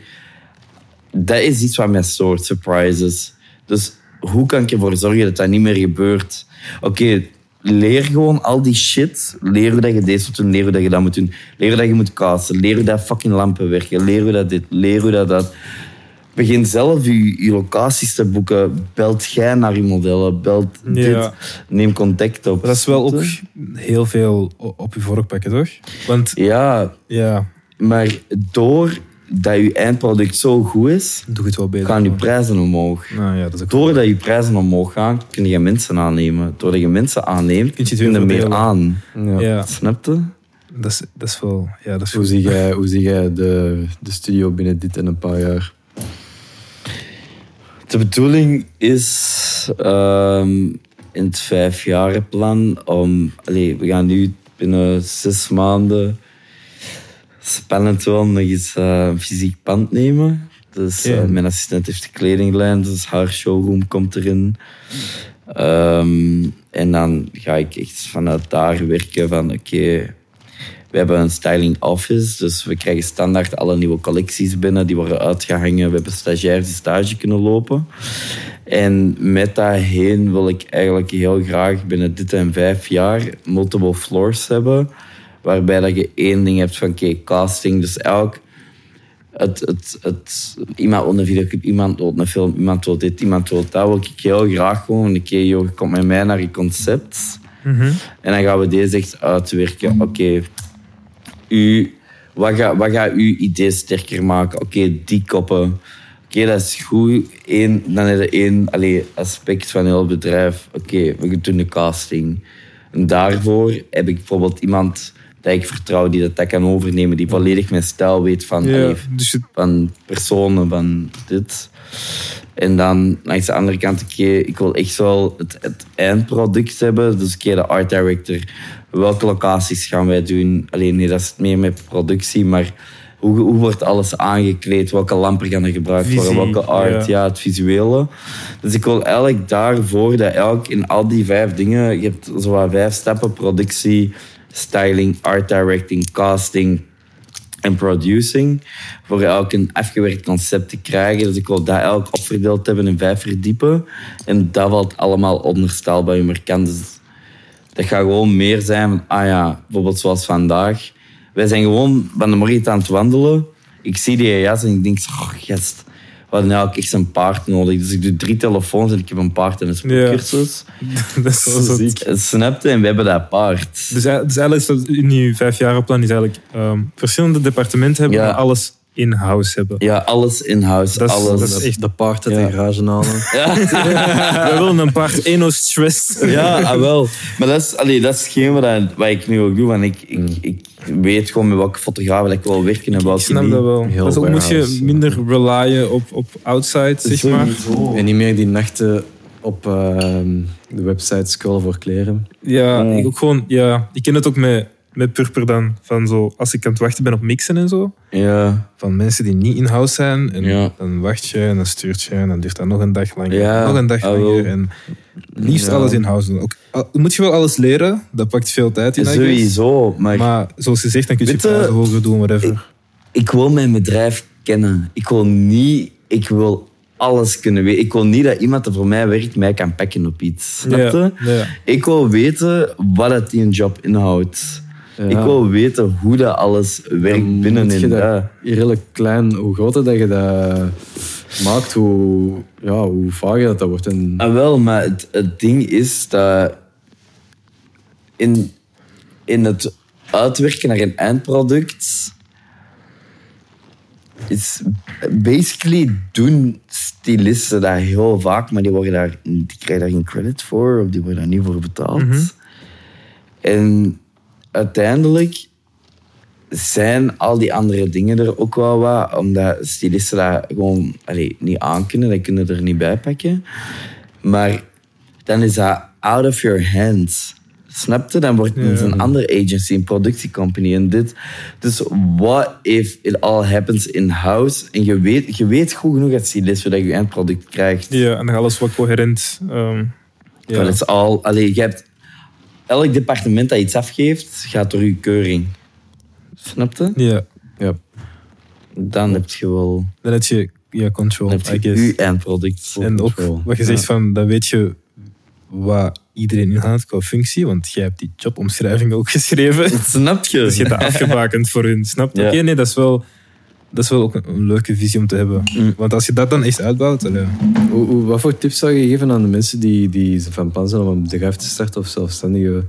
dat is iets wat mij stoort, surprises. Dus hoe kan ik ervoor zorgen dat dat niet meer gebeurt? Oké, leer gewoon al die shit. Leer hoe dat je deze moet doen, leer hoe dat je dat moet doen. Leer hoe dat je moet casten, leer hoe dat fucking lampen werken, leer hoe dat dit, leer hoe dat dat... Begin zelf je, je locaties te boeken. Belt jij naar je modellen. Belt Ja. dit. Neem contact op. Dat is wel ook heel veel op je vork pakken, toch? Want Ja, ja, maar door dat je eindproduct zo goed is, doe het wel beter. gaan je prijzen omhoog. Nou ja, dat is ook Doordat je prijzen omhoog gaan, kun je mensen aannemen. Doordat je mensen aanneemt, Kun je het kun je weer meer aan. Ja. Ja, Snap je? dat is, dat is wel... Ja, dat is Hoe zie jij, hoe zie jij de, de studio binnen dit en een paar jaar? De bedoeling is ehm, in het vijfjarenplan om... Allee, we gaan nu binnen zes maanden spannend wel nog eens eh, een fysiek pand nemen. Dus eh, mijn assistent heeft de kledinglijn, dus haar showroom komt erin. Ehm, en dan ga ik echt vanuit daar werken van oké, we hebben een styling office, dus we krijgen standaard alle nieuwe collecties binnen, die worden uitgehangen. We hebben stagiairs die stage kunnen lopen. En met daarheen wil ik eigenlijk heel graag binnen dit en vijf jaar multiple floors hebben, waarbij dat je één ding hebt van oké, casting, dus elk het, het, het, iemand wil een videoclip, iemand wil een film, iemand wil dit, iemand wil dat. Wil ik heel graag gewoon, oké, joh, je komt met mij naar je concept. Mhm. En dan gaan we deze echt uitwerken. Oké, u, wat gaat wat gaat uw idee sterker maken? Oké, die koppen. Oké, dat is goed. Eén, dan heb je één allee, aspect van heel het bedrijf. Oké, we doen de casting. En daarvoor heb ik bijvoorbeeld iemand ik vertrouw die dat, dat kan overnemen, die volledig mijn stijl weet van, Ja, allee, dus het- van personen, van dit. En dan langs de andere kant, ik wil echt wel het, het eindproduct hebben. Dus oké, de art director. Welke locaties gaan wij doen? Alleen nee, dat is meer met productie, maar hoe, hoe wordt alles aangekleed? Welke lampen gaan er gebruikt worden? Welke art? ja. Ja. het visuele. Dus ik wil eigenlijk daarvoor dat elk in al die vijf dingen, je hebt zo vijf stappen: productie, styling, art directing, casting en producing. Voor elk een afgewerkt concept te krijgen. Dus ik wil dat elk opverdeeld hebben in vijf verdiepen. En dat valt allemaal onder staalbaar merkant. Dus dat gaat gewoon meer zijn van, ah ja, bijvoorbeeld zoals vandaag. Wij zijn gewoon van de morgen aan het wandelen. Ik zie die jas en ik denk, oh gast, we hadden nou ook echt een paard nodig. Dus ik doe drie telefoons en ik heb een paard en een dat is zo. Het Snapte? En we hebben dat paard. Dus, ei- dus eigenlijk is dat in je vijfjarenplan is eigenlijk ehm, verschillende departementen hebben, Ja. maar alles in-house hebben. Ja, alles in-house. Dat alles. dat is echt- De paard uit Ja. de garage halen. We willen een paar eno stress. Ja, ah, wel. Maar dat is, allee, dat is hetgeen wat, ik nu ook doe. Want ik, ik, ik weet gewoon met welke fotografen dat ik wil werken en Ik welke snap niet. dat wel. Heel Dus ook moet je minder relyen op, op outside, zeg maar. En niet meer die nachten op ehm, de website scrollen voor kleren. Ja, Mm. ik ook gewoon, ja, ik ken het ook met, met Purper dan. Van zo, als ik aan het wachten ben op mixen en zo. Ja, Van mensen die niet in-house zijn. En Ja. dan wacht je en dan stuurt je en dan duurt dat nog een dag langer. Ja, nog een dag langer. En liefst Ja. alles in-house doen. Ook, al- moet je wel alles leren. Dat pakt veel tijd in. Sowieso. Maar, Maar zoals je zegt, dan kun je prijzen hoger doen, whatever. ik wil mijn bedrijf kennen. Ik wil niet... Ik wil alles kunnen weten. Ik wil niet dat iemand die voor mij werkt mij kan pakken op iets. Snap je? Ja, ja. Ik wil weten wat het die een job inhoudt. Ja. Ik wil weten hoe dat alles werkt Dan binnen moet je in dat dat. redelijk klein, hoe groter dat je dat maakt, hoe, ja, hoe vager dat, dat wordt. En, Ah, wel, maar het, het ding is dat in, in het uitwerken naar een eindproduct is basically doen stylisten dat heel vaak, maar die, worden daar, die krijgen daar geen credit voor of die worden daar niet voor betaald. En uiteindelijk zijn al die andere dingen er ook wel wat, omdat stylisten dat gewoon allee, niet aankunnen, dat kunnen er niet bij pakken. Maar dan is dat out of your hands. Snap je? Dan wordt het een andere agency, een productiecompany en dit. Dus what if it all happens in-house en je weet, je weet goed genoeg als stylist zodat je eindproduct krijgt. Ja, en dan alles wat coherent. ehm, ja. But it's all, allee, je hebt, elk departement dat iets afgeeft, gaat door je keuring. Snap je? ja, ja. Dan heb je wel dan heb je ja, control, dan heb je je eindproduct. En ook wat je zegt van, dan weet je wat iedereen inhoudt qua functie, want jij hebt die jobomschrijving ook geschreven. Snap je? Dus je hebt dat afgebakend voor hun. Snap je? Ja. Oké, nee, dat is wel, dat is wel ook een, een leuke visie om te hebben. Mm. Want als je dat dan echt uitbouwt, allee, Hoe, hoe- wat voor tips zou je geven aan de mensen die, die van plan zijn om een bedrijf te starten of zelfstandige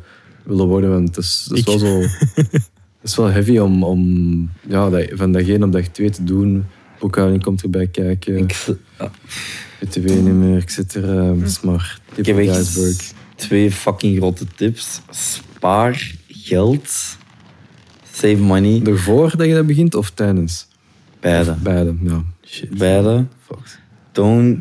willen worden? Want het is, het is Ik. wel zo... Het is wel heavy om, om ja, dat, van dag één op dag twee te doen. Boekhouding komt erbij kijken, Ik, ja, btw-nummer, et cetera. Het is maar tip ik heb echt twee fucking grote tips. Spaar geld. Save money. Ervoor dat je dat begint of tijdens? Beide. Beide, ja. Beide. Don't,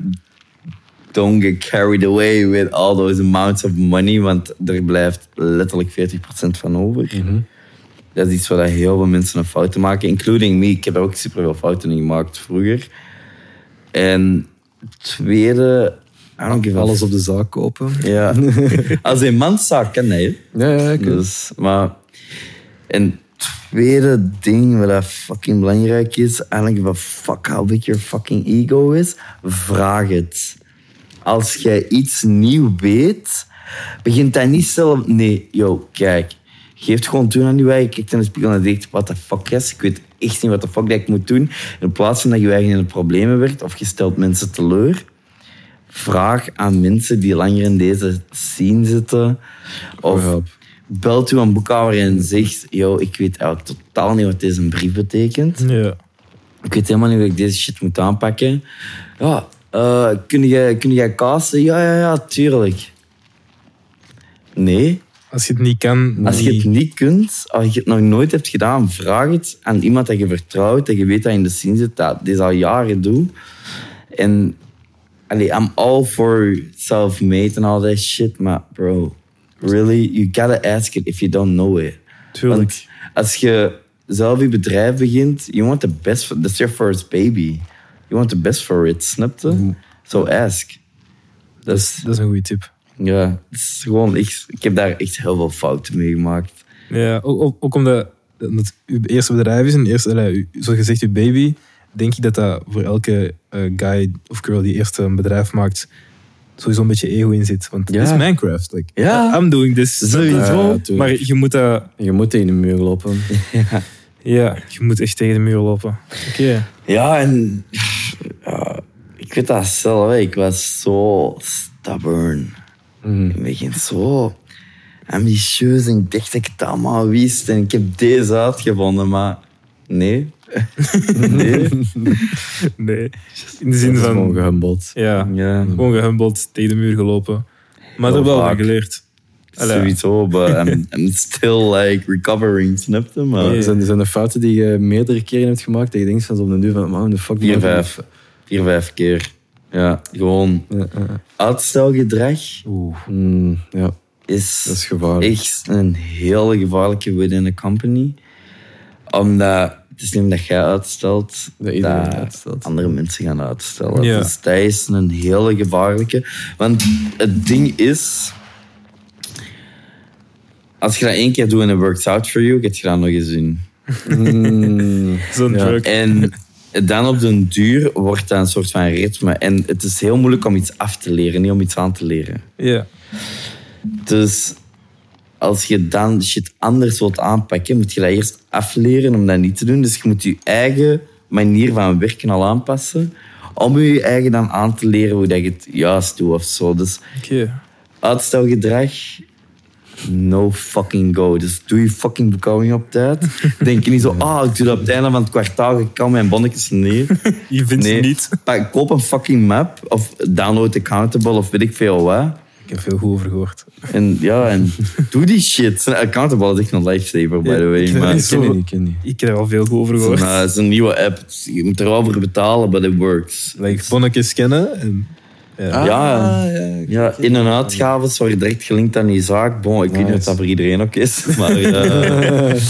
don't get carried away with all those amounts of money, want er blijft letterlijk 40% van over. Dat is iets waar heel veel mensen een fouten maken, including me. Ik heb ook super veel fouten in gemaakt vroeger. En tweede, I don't give a Alles op de zaak kopen. Ja. Als een manszaak kan hè. Ja, ja, ik Dus, maar... En tweede ding wat fucking belangrijk is, eigenlijk wat fuck how big your fucking ego is, vraag het. Als jij iets nieuw weet, begint dat niet zelf... Nee, yo, kijk. Geef gewoon toe aan je eigen. Kijk in de spiegel en denkt, what the fuck is? Ik weet echt niet wat de fuck dat ik moet doen. In plaats van dat je eigen in de problemen werkt of je stelt mensen teleur, vraag aan mensen die langer in deze scene zitten. Of. Belt u een boekhouder en zegt: Yo, ik weet eigenlijk totaal niet wat deze brief betekent. ja. Ik weet helemaal niet hoe ik deze shit moet aanpakken. Ja, eh, kun, jij, kun jij? Ja, ja, ja, tuurlijk. Nee, Als je het niet kan, als je het niet kunt, als je het nog nooit hebt gedaan, vraag het aan iemand dat je vertrouwt, dat je weet dat in de scene zit, dat dit al jaren doe. En allee, I'm all for self-made and all that shit, maar bro, really, you gotta ask it if you don't know it. Tuurlijk. Want als je zelf je bedrijf begint, you want the best for, that's your first baby. You want the best for it, snap je? So ask. Dat is, Dat is een goede tip. ja, het is gewoon, ik, ik heb daar echt heel veel fouten mee gemaakt. Ja, ook, ook, ook omdat dat uw eerste bedrijf is en eerst, allee, uw- zoals gezegd, uw baby, denk ik dat dat voor elke eh, guy of girl die eerst een bedrijf maakt, sowieso een beetje ego in zit. Want Ja. het is Minecraft. Like, Ja. I'm doing this. Sowieso. Ja, maar je moet dat... Je moet tegen de muur lopen. Ja, je moet echt tegen de muur lopen. Oké. Ja, en ja, ik weet dat zelf. Ik was zo stubborn. Ik ben zo ambitieus en ik dacht dat ik het allemaal wist. En ik heb deze uitgevonden, maar nee. Nee. Nee. In de zin van... gewoon gehumbeld. Ja, Ja, gewoon gehumbeld, tegen de muur gelopen. Maar Heel er wel van geleerd. Sowieso. But I'm, I'm still like recovering, snap je? Maar. Zijn, zijn er fouten die je meerdere keren hebt gemaakt dat je denkt van zo op de duur van, man, de fuck... Vier, vijf. vier, vijf keer. Ja, gewoon Ja, ja, ja. uitstelgedrag Mm, ja, is... dat is gevaarlijk. echt een hele gevaarlijke within a company. Omdat het is niet omdat jij uitstelt, Dat iedereen dat uitstelt. andere mensen gaan uitstellen. Ja. Dus dat is een hele gevaarlijke. Want het ding is, als je dat één keer doet en het works out for you, heb je dat nog eens doen. Mm, Zo'n Ja. druk. En dan op den duur wordt dat een soort van ritme. En het is heel moeilijk om iets af te leren, niet om iets aan te leren. Ja. Dus als je dan shit anders wilt aanpakken, moet je dat eerst afleren om dat niet te doen. Dus je moet je eigen manier van werken al aanpassen. Om je eigen dan aan te leren hoe dat je het juist doet of zo. Dus Oké. uitstelgedrag, no fucking go. Dus doe je fucking bekouding op tijd. Denk je niet zo, ah, ik doe dat op het einde van het kwartaal, ik kan mijn bonnetjes neer. Je vindt Nee, ze niet. koop een fucking map of download Accountable of weet ik veel wat. Ik heb veel goed over gehoord. En ja, en doe die shit. Accountable is echt een lifesaver, by the way. ik Maar het het Ik ken zo- die niet, ik ken die. Ik heb er al veel goed over is gehoord. een, eh, het is een nieuwe app. Je moet er wel voor betalen, but it works. Like, bonnetjes kennen. En, ja. Ah, Ja. ja, Ja, in- en uitgaves worden direct gelinkt aan die zaak. Bon, ik weet niet of dat voor iedereen ook is. Maar, eh,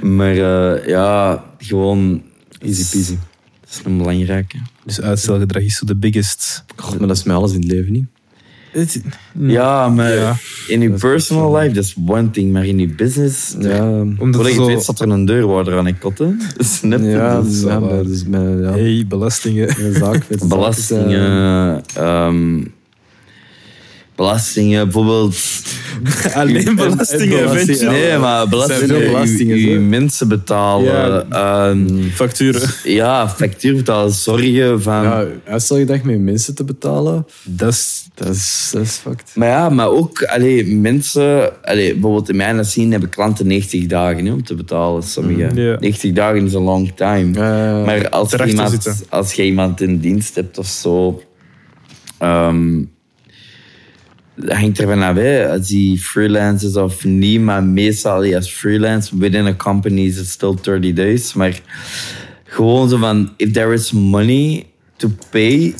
maar eh, ja, gewoon... Easy peasy. Dat is een belangrijke. Dus uitstelgedrag is zo de biggest. God, maar dat is met alles in het leven niet. Het- Ja, maar Ja. in je personal life, dat is one thing. Maar in je business... Ja, Omdat Voordat je zo... het weet, staat er een deurwaarder aan je kotten. Snap je? ja, Dat is ja, is met ja, Hey, belastingen. een zaak. belastingen, ehm, belastingen, bijvoorbeeld. Alleen belastingen, en belasting- eventueel. Nee, maar belastingen, belastingen, je, je mensen betalen, Ja. ehm, Facturen. ja, factuur betalen, zorgen van. Ja, uitstelgedrag met mensen te betalen, Dat is... dat is, dat is fucked. Maar ja, maar ook allee, mensen, allee, bijvoorbeeld in mijn scene hebben klanten 90 dagen hè, om te betalen. Sommige. Mm, ja. 90 dagen is een long time. Maar als je, iemand, als je iemand in dienst hebt of zo, ehm dat hangt er vanaf. Hè. Als die freelance is of niet, maar meestal als freelance within a company is het still 30 days. Maar gewoon zo van, if there is money to pay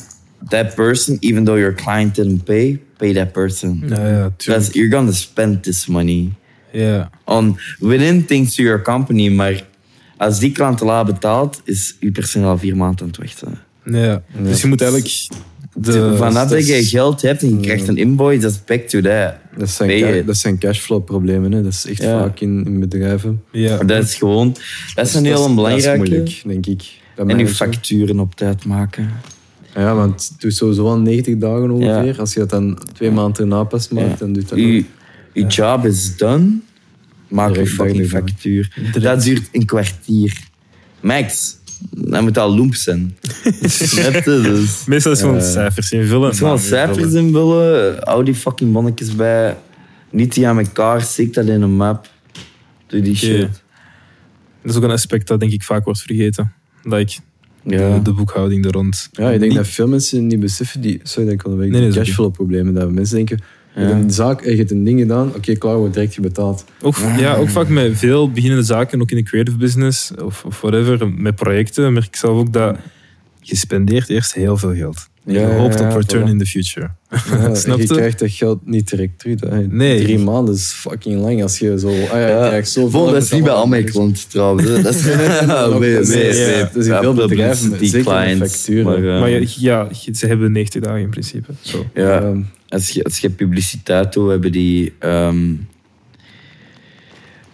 that person, even though your client didn't pay, pay that person. Ja, ja. Because you're gonna spend this money Ja. on within things to your company, maar als die klant te laat betaalt, is je personeel vier maanden aan het wachten. Ja. Dus je moet eigenlijk... De, Vanaf dat dat je is- geld hebt en je krijgt een invoice, dat is back to that. Dat zijn, dat zijn cashflow problemen. Hè. Dat is echt Ja. vaak in, in bedrijven. ja. Dat is gewoon, dat is een heel Dat is belangrijke. moeilijk, denk ik. Dat En je facturen op tijd maken. Ja, want het doet sowieso wel 90 dagen ongeveer. Als je dat dan twee maanden erna pas maakt, Ja. dan doet dat Je, je job is done, maak een Direct fucking factuur. Dat duurt een kwartier. Max, dat moet al loop zijn. Dus. Meestal is het gewoon Eh, cijfers invullen. Het is gewoon cijfers invullen. hou die fucking bonnetjes bij. Niet die aan elkaar, steek dat in een map. Doe die shit. Dat is ook een aspect dat denk ik vaak wordt vergeten. Like, Ja. de, de boekhouding er rond. Ja, ik denk Niet- dat veel mensen niet beseffen, die, sorry dat ik onderweg, Nee, nee, die dat is cashflow problemen, dat mensen denken, je hebt een zaak, je hebt een ding gedaan, oké, klaar, wordt direct betaald. Ook, ja, ook vaak met veel beginnende zaken, ook in de creative business of, of whatever, met projecten, merk ik zelf ook dat je spendeert eerst heel veel geld. Je Ja, hoopt op return voilà. in the future. Ja, Snap je je? krijgt dat geld niet direct terug. hè. Nee. Drie maanden is fucking lang als je zo... Ah ja, je Ja. krijgt zoveel Bon, dat is niet bij al mijn betaald. klanten trouwens. hè. Dat is nee, nee, nee, in veel bedrijven, zeker met clients, facturen. Maar, Maar ja, ja, ze hebben 90 dagen in principe. Zo. ja, Ehm, als, je, als je publiciteit doet, hebben die... ehm,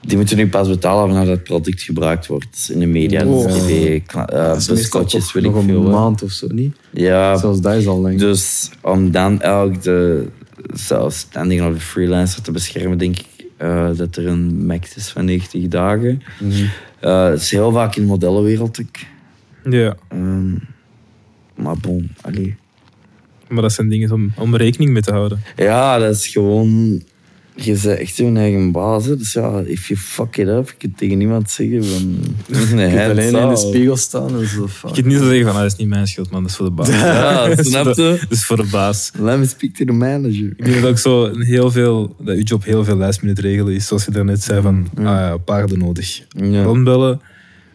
die moeten nu pas betalen wanneer dat product gebruikt wordt in de media, tv, is meestal buskotjes, toch weet ik nog veel. een maand of zo, niet? Ja, Zelfs dat is al lang. Dus om dan elk de zelfstandige of de freelancer te beschermen, denk ik eh, dat er een max is van 90 dagen. Het is heel vaak in de modellenwereld ook. Ja, Ehm, maar bon, allee. Maar dat zijn dingen om, om rekening mee te houden. Ja, dat is gewoon... Je bent echt je eigen baas. hè. Dus ja, if you fuck it up, je kunt tegen niemand zeggen van... Nee, Je kunt alleen in de spiegel staan en zo. fuck. Je kunt niet zo zeggen van, ah, dat is niet mijn schuld, man, dat is voor de baas. Ja, snap voor de, je? dat is voor de baas. Let me speak to the manager. Ik denk dat ook zo heel veel, dat je job heel veel last minute regelen is. Zoals je daarnet zei van, ah ja, paarden nodig. Ja. Rondbellen,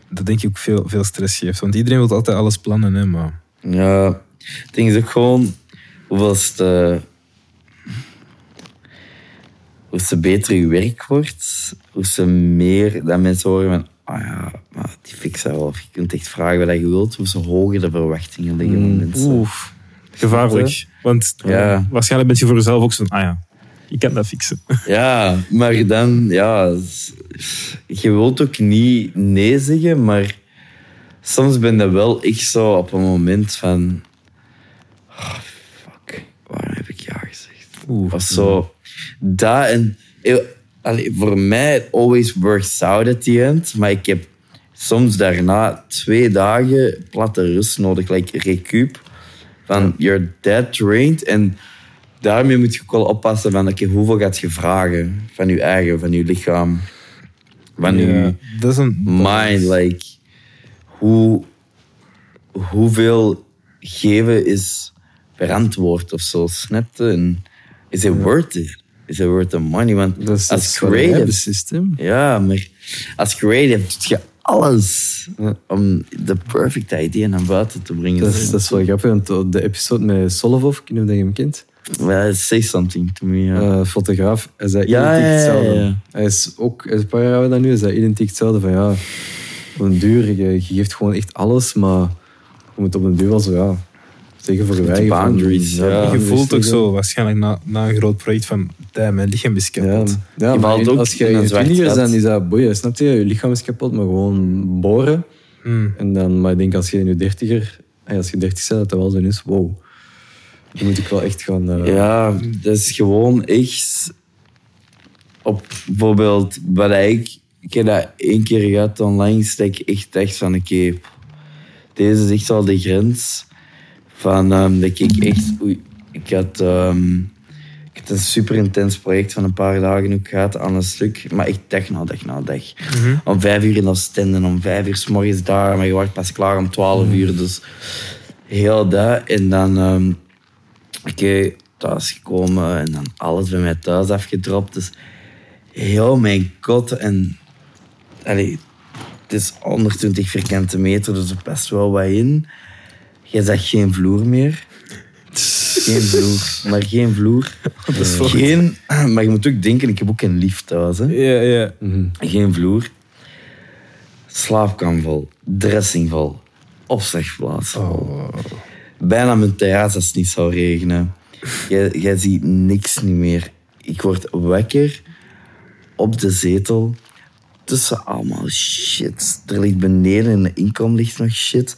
dat denk ik ook veel, veel stress geeft. Want iedereen wil altijd alles plannen, hè, maar... Ja, het ding is ook gewoon hoeveelste, hoe ze beter je werk wordt, hoe ze meer dat mensen horen van, ah ja, maar die fix dat wel. Of je kunt echt vragen wat je wilt, hoe ze hoger de verwachtingen liggen van mensen. Oeh, gevaarlijk. Want Ja. eh, waarschijnlijk ben je voor jezelf ook zo van, ah ja, ik kan dat fixen. Ja, maar dan, ja, je wilt ook niet nee zeggen, maar soms ben je wel echt zo op een moment van... Oh, fuck, waarom heb ik ja gezegd? Oeh. Of zo. Dat en... allee, voor mij, it always works out at the end. Maar ik heb soms daarna twee dagen platte rust nodig. Like recup. Van, you're dead drained. En daarmee moet je ook wel oppassen van, oké, hoeveel gaat je vragen? Van je eigen, van je lichaam. Van je mind, like, hoe, hoeveel geven is verantwoord of zo, snap je? En is it worth it? Is it worth the money? Want Dat is, als creative, systeem. ja, maar als creative doe je alles Ja. om de perfecte idee naar buiten te brengen. Dat is, dat is wel grappig, want de episode met Solovov, ik weet niet of je hem kent, Well, say something to me. Ja. eh, fotograaf, hij zei Ja, identiek hetzelfde. ja. Hij is ook, hij is een paar jaar dan nu, hij zei identiek hetzelfde van ja, op een duur, je, je geeft gewoon echt alles, maar je moet op een duur wel zo, ja, eigen. van- boundaries, ja. je voelt ook zo, waarschijnlijk na, na een groot project, van damn, mijn lichaam is Ja, kapot. ja Je maar valt ook als je in een gat. dan is dat boeien, snap je? Je lichaam is kapot, maar gewoon boren. Hmm. En dan, maar ik denk als je in je dertiger, als je dertig bent, dat dat wel zo is, wow. Dan moet ik wel echt gaan... eh, Ja, dat is gewoon echt... Op bijvoorbeeld, wat ik... Ik heb dat één keer gehad online, stek ik echt echt van, oké, deze is echt wel de grens. Van, ehm, dat ik echt... Oei, ik had... ehm, ik had een super intens project van een paar dagen ook gehad aan een stuk. Maar echt dag na dag na dag. Om vijf uur in Oostende, om vijf uur s morgens daar. Maar je wordt pas klaar om twaalf uur. Dus heel dat. En dan... ehm, Oké, thuis gekomen en dan alles bij mij thuis afgedropt. Dus heel mijn kot en... Allee, het is 120 vierkante meter, dus er past wel wat in. Je zegt geen vloer meer. Geen vloer, maar geen vloer. geen, maar je moet ook denken, ik heb ook een lift thuis. Hè. Ja, ja. mhm. Geen vloer. Slaapkamer vol, dressing vol, opslagplaats vol. Bijna mijn terras als het niet zou regenen. Jij, jij ziet niks niet meer. Ik word wakker op de zetel tussen allemaal shit. Er ligt beneden in de inkom ligt nog shit.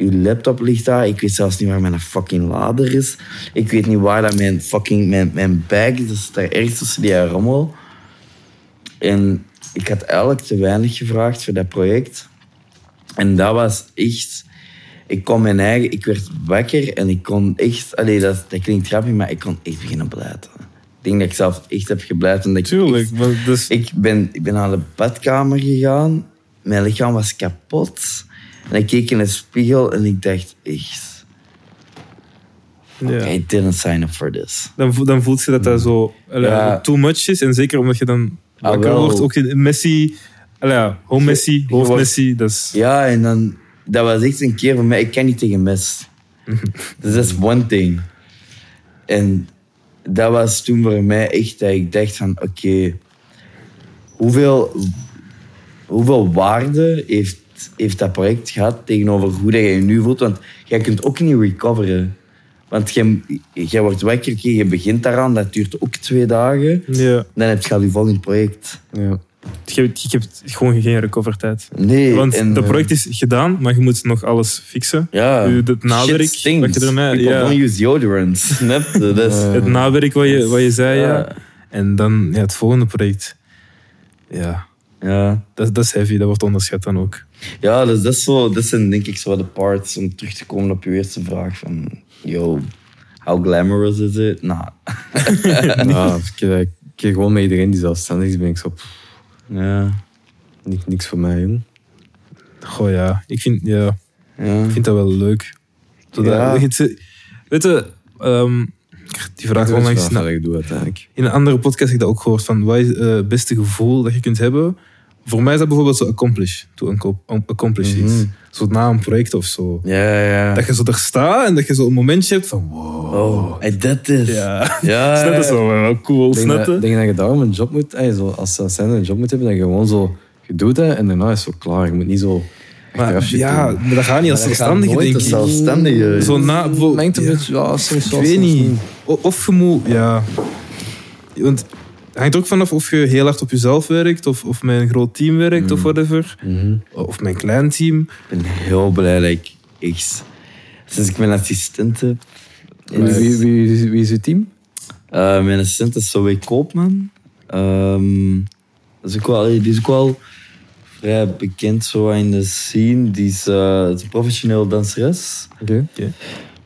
Uw laptop ligt daar. Ik weet zelfs niet waar mijn fucking lader is. Ik weet niet waar dat mijn fucking mijn, mijn bag is. Dat is daar ergens tussen die rommel. En ik had eigenlijk te weinig gevraagd voor dat project. En dat was echt... Ik kon mijn eigen... Ik werd wakker en ik kon echt... Allee, dat, dat klinkt grappig, maar ik kon echt beginnen blijten. Ik denk dat ik zelf echt heb gebleid. En dat ik Tuurlijk. echt- want dus, ik ben, ik ben naar de badkamer gegaan. Mijn lichaam was kapot. En ik keek in de spiegel en ik dacht echt... ja. I didn't sign up for this. dan, vo- dan voelt je dat dat zo allee, Ja. too much is. En zeker omdat je dan Ah, wakker wel. wordt. Ook in Messi, ja, home Messi, hoofd Messi. Dat is, Ja, en dan... Dat was echt een keer voor mij... Ik kan niet tegen mes. dus dat is one thing. En dat was toen voor mij echt dat ik dacht van... Oké, hoeveel, hoeveel waarde heeft, heeft dat project gehad tegenover hoe dat je je nu voelt? Want jij kunt ook niet recoveren. Want jij, jij wordt wakker, je begint daaraan. Dat duurt ook twee dagen. ja. Dan heb je al je volgend project. Ja. Je, hebt- je hebt gewoon geen recovertijd. Nee. Want en, het eh, project is gedaan, maar je moet nog alles fixen. Ja. Het nawerk, Shit stinks. wat je ermee... People Ja, don't use deodorant. Snap je? Dat is- het nawerk wat je, wat je zei, ja. Ja. En dan ja, het volgende project. Ja, Ja, dat, dat is heavy. Dat wordt onderschat dan ook. ja dus dat, is zo, dat zijn denk ik zo de parts om terug te komen op je eerste vraag van... Yo, how glamorous is it? Nou, Nou, ik, heb gewoon met iedereen die zelfstandig is, ben ik zo, pff, ja. niks, niks voor mij, jong. Goh ja, ik vind, ja, Ja. ik vind dat wel leuk. Zodat, Ja. het- Weet je, ehm, die vraag onlangs... wat ik doe uiteindelijk. In een andere podcast heb ik dat ook gehoord. Van, wat is eh, het beste gevoel dat je kunt hebben? Voor mij is dat bijvoorbeeld zo accomplish. To accomplish iets. Mhm. Zo na een project of zo. Ja, ja. Dat je zo daar staat en dat je zo een momentje hebt van wow. Oh, I did this. Ja, Ja, dat is wel, cool. Ik denk, dat, denk dat je daarom een job moet, zo, als ze een job moet hebben, dat je gewoon zo, je doet en daarna is het zo klaar. Je moet niet zo Maar, ja, maar dat gaat niet als dat zelfstandige, denk als ik. zelfstandige. Zo na, Mengt een ja. beetje, ja, soms Ik weet niet. Of je moet, ja. Want hangt ook vanaf of je heel hard op jezelf werkt, of, of met een groot team werkt, of whatever. Mhm. Of met een klein team. Ik ben heel blij dat ik echt... Sinds ik mijn assistent heb... Wie, wie, wie, wie is uw team? Eh, mijn assistent is Zoe Koopman. Ehm, dat is ook wel, die is ook wel vrij bekend zo in de scene. Die is, eh, is een professioneel danseres. Oké.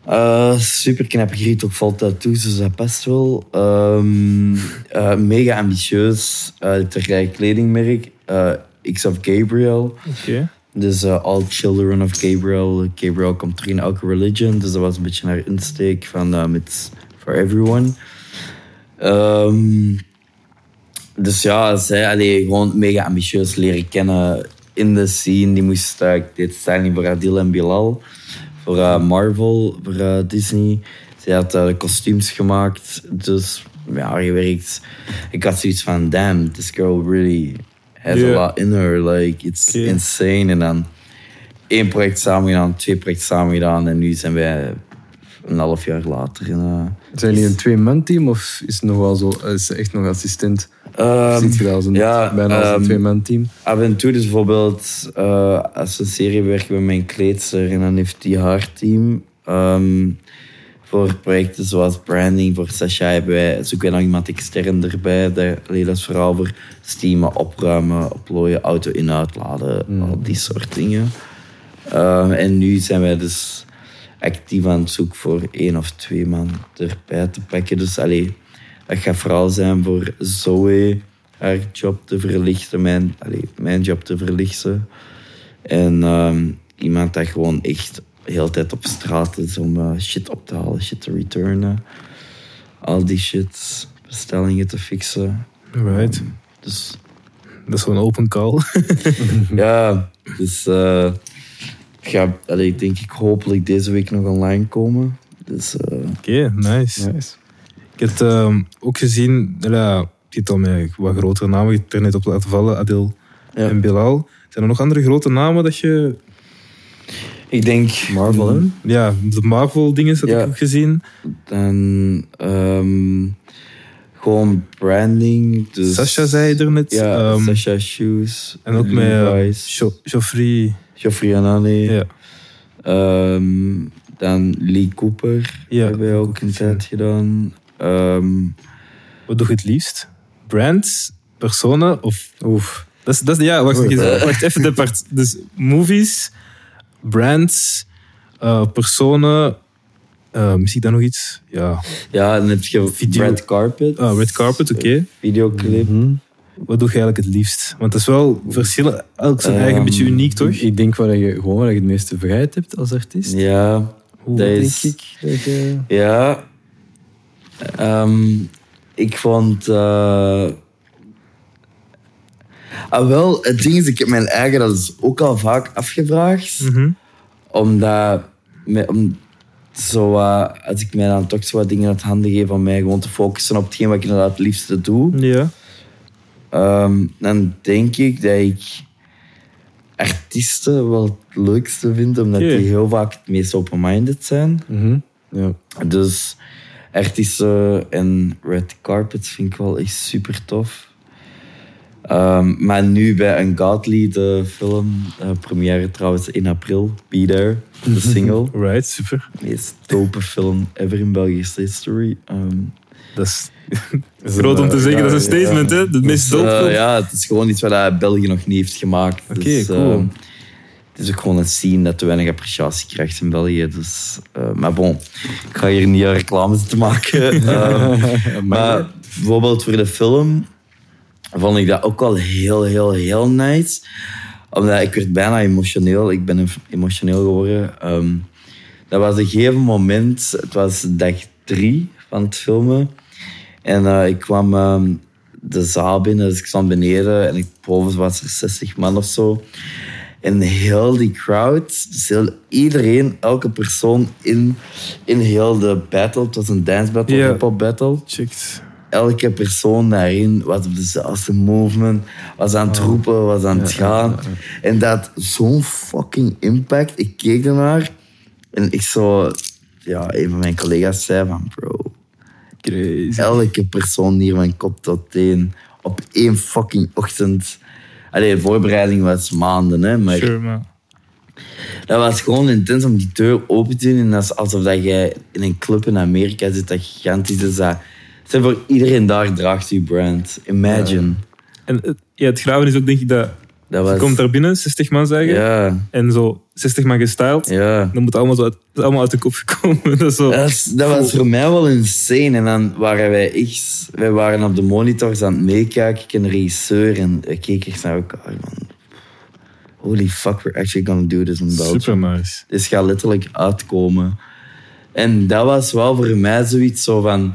Eh, super knap griet, ook valt tattoos, dus dat past wel. Ehm, eh, mega ambitieus. Uh, kledingmerk. X of Gabriel. Dus All Children of Gabriel. Gabriel komt terug in elke religion. Dus dat was een beetje haar insteek van It's for everyone. Ehm, dus ja, zij allee, gewoon mega ambitieus leren kennen in de scene. Die moest, uh, ik deed styling voor Adil en Bilal. Voor eh, Marvel, voor eh, Disney. Zij had eh, de kostuums gemaakt. Dus ja, je werkt. Ik had zoiets van, damn, this girl really has a lot in her. Like, it's insane. En dan één project samen gedaan, twee projecten samen gedaan. En nu zijn wij een half jaar later. In, Zijn jullie een twee-man-team of is het nog wel zo, is ze echt nog assistent? Ehm, Ziet je dat als een, ja, bijna als een ehm, twee-man-team? Af en toe, dus bijvoorbeeld, eh, als we een serie werken met mijn kleedster en dan heeft die haar team. Ehm, voor projecten zoals branding, voor Sasha hebben wij, zoeken wij nog iemand extern erbij. Dat, is vooral voor steamen, opruimen, oplooien, auto in uitladen, al die soort dingen. En nu zijn wij dus actief aan het zoeken voor één of twee man erbij te pakken. Dus allee, dat gaat vooral zijn voor Zoe haar job te verlichten, mijn, mijn job te verlichten. En ehm, iemand dat gewoon echt de hele tijd op straat is om eh, shit op te halen, shit te returnen. Al die shit, bestellingen te fixen. Right. Dus Dat is een open call. ja, dus eh ga, allee, denk ik hopelijk deze week nog online komen. Dus eh, Oké, nice. Nice. Ik heb ehm, ook gezien, ja, je hebt al met wat grotere namen, je hebt er net op laten vallen, Adil Ja. en Bilal. Zijn er nog andere grote namen dat je... ik denk Marvel, hè? Ja, de Marvel-dingen heb Ja. ik ook gezien. dan ehm, gewoon branding. Dus, Sasha zei je er net. Ja, Ehm, Sasha Shoes. En ook met Levi's. Jo- Geoffrey. Geoffrey Anane. Ja. Ehm, dan Lee Cooper Ja, hebben wij ook een tijd gedaan. Ehm, Wat doe je het liefst? Brands, personen of... Oef. Dat is, dat is, ja, wacht, Oei. wacht, wacht even. Depart. Dus movies, brands, eh, personen... eh misschien dan nog iets? Ja. ja, dan heb je Video- Red Carpet. Ah, red carpet, oké. Videoclip. Mhm. Wat doe je eigenlijk het liefst? Want dat is wel verschillen. Elk zijn eigen Ehm, beetje uniek, toch? Ik denk waar je gewoon waar je het meeste vrijheid hebt als artiest. Ja, dat denk is... ik. Dat je... Ja. Ehm, ik vond... eh, Ah, wel, het ding is, ik heb mijn eigen dat is ook al vaak afgevraagd. Mhm. Omdat... me- om, zo, als ik mij dan toch zo wat dingen uit handen geef om mij gewoon te focussen op hetgeen wat ik inderdaad het liefste doe. Ja. Ehm, dan denk ik dat ik artiesten wel het leukste vind, omdat die heel vaak het meest open-minded zijn. Mhm. Ja. Dus artiesten en red carpets vind ik wel echt super tof. Ehm, maar nu bij Ungodly, de film, eh, première trouwens in april, Be There, de single. Right, super. De meest dope film ever in Belgische history. Ehm, Dat is groot om te zeggen. dat is een ja, statement, hè? De meest dus, dope eh, film. ja, het is gewoon iets wat België nog niet heeft gemaakt. Oké, dus, cool. ehm, het is ook gewoon een scene dat te weinig appreciatie krijgt in België. Dus, eh, maar bon, ik ga hier niet aan reclame zitten maken. Ehm, maar bijvoorbeeld voor de film vond ik dat ook wel heel, heel, heel nice. Omdat ik werd bijna emotioneel. Ik ben emotioneel geworden. Ehm, dat was een gegeven moment. Het was dag drie van het filmen. En eh, ik kwam ehm, de zaal binnen, dus ik stond beneden en ik, boven was er 60 man of zo. En heel die crowd, dus heel, iedereen, elke persoon in, in heel de battle, het was een dance battle, Ja. hip-hop battle. Checkt. Elke persoon daarin was op dezelfde movement, was aan het roepen, was aan het gaan. En dat had zo'n fucking impact. Ik keek ernaar en ik zo, ja, een van mijn collega's zei van, bro, Crazy. elke persoon hier van kop tot teen op één fucking ochtend. Allee, voorbereiding was maanden, hè, maar Sure, man. dat was gewoon intens om die deur open te doen. En dat is alsof dat jij in een club in Amerika zit dat gigantisch is. Dat, voor iedereen daar draagt je brand. Imagine. En het, ja, het graven is ook, denk ik, dat Dat je komt daar binnen, 60 man zeggen, Ja, en zo 60 man gestyled. ja. Dan moet allemaal, zo uit, allemaal uit de kop gekomen. Dat zo. Dat, is- dat was voor mij wel insane. En dan waren wij echt... Wij waren op de monitors aan het meekijken. Ik en de regisseur. En we keken echt naar elkaar. Van, holy fuck, we're actually gonna do this in Belgium. Super nice. Dit gaat letterlijk uitkomen. En dat was wel voor mij zoiets zo van...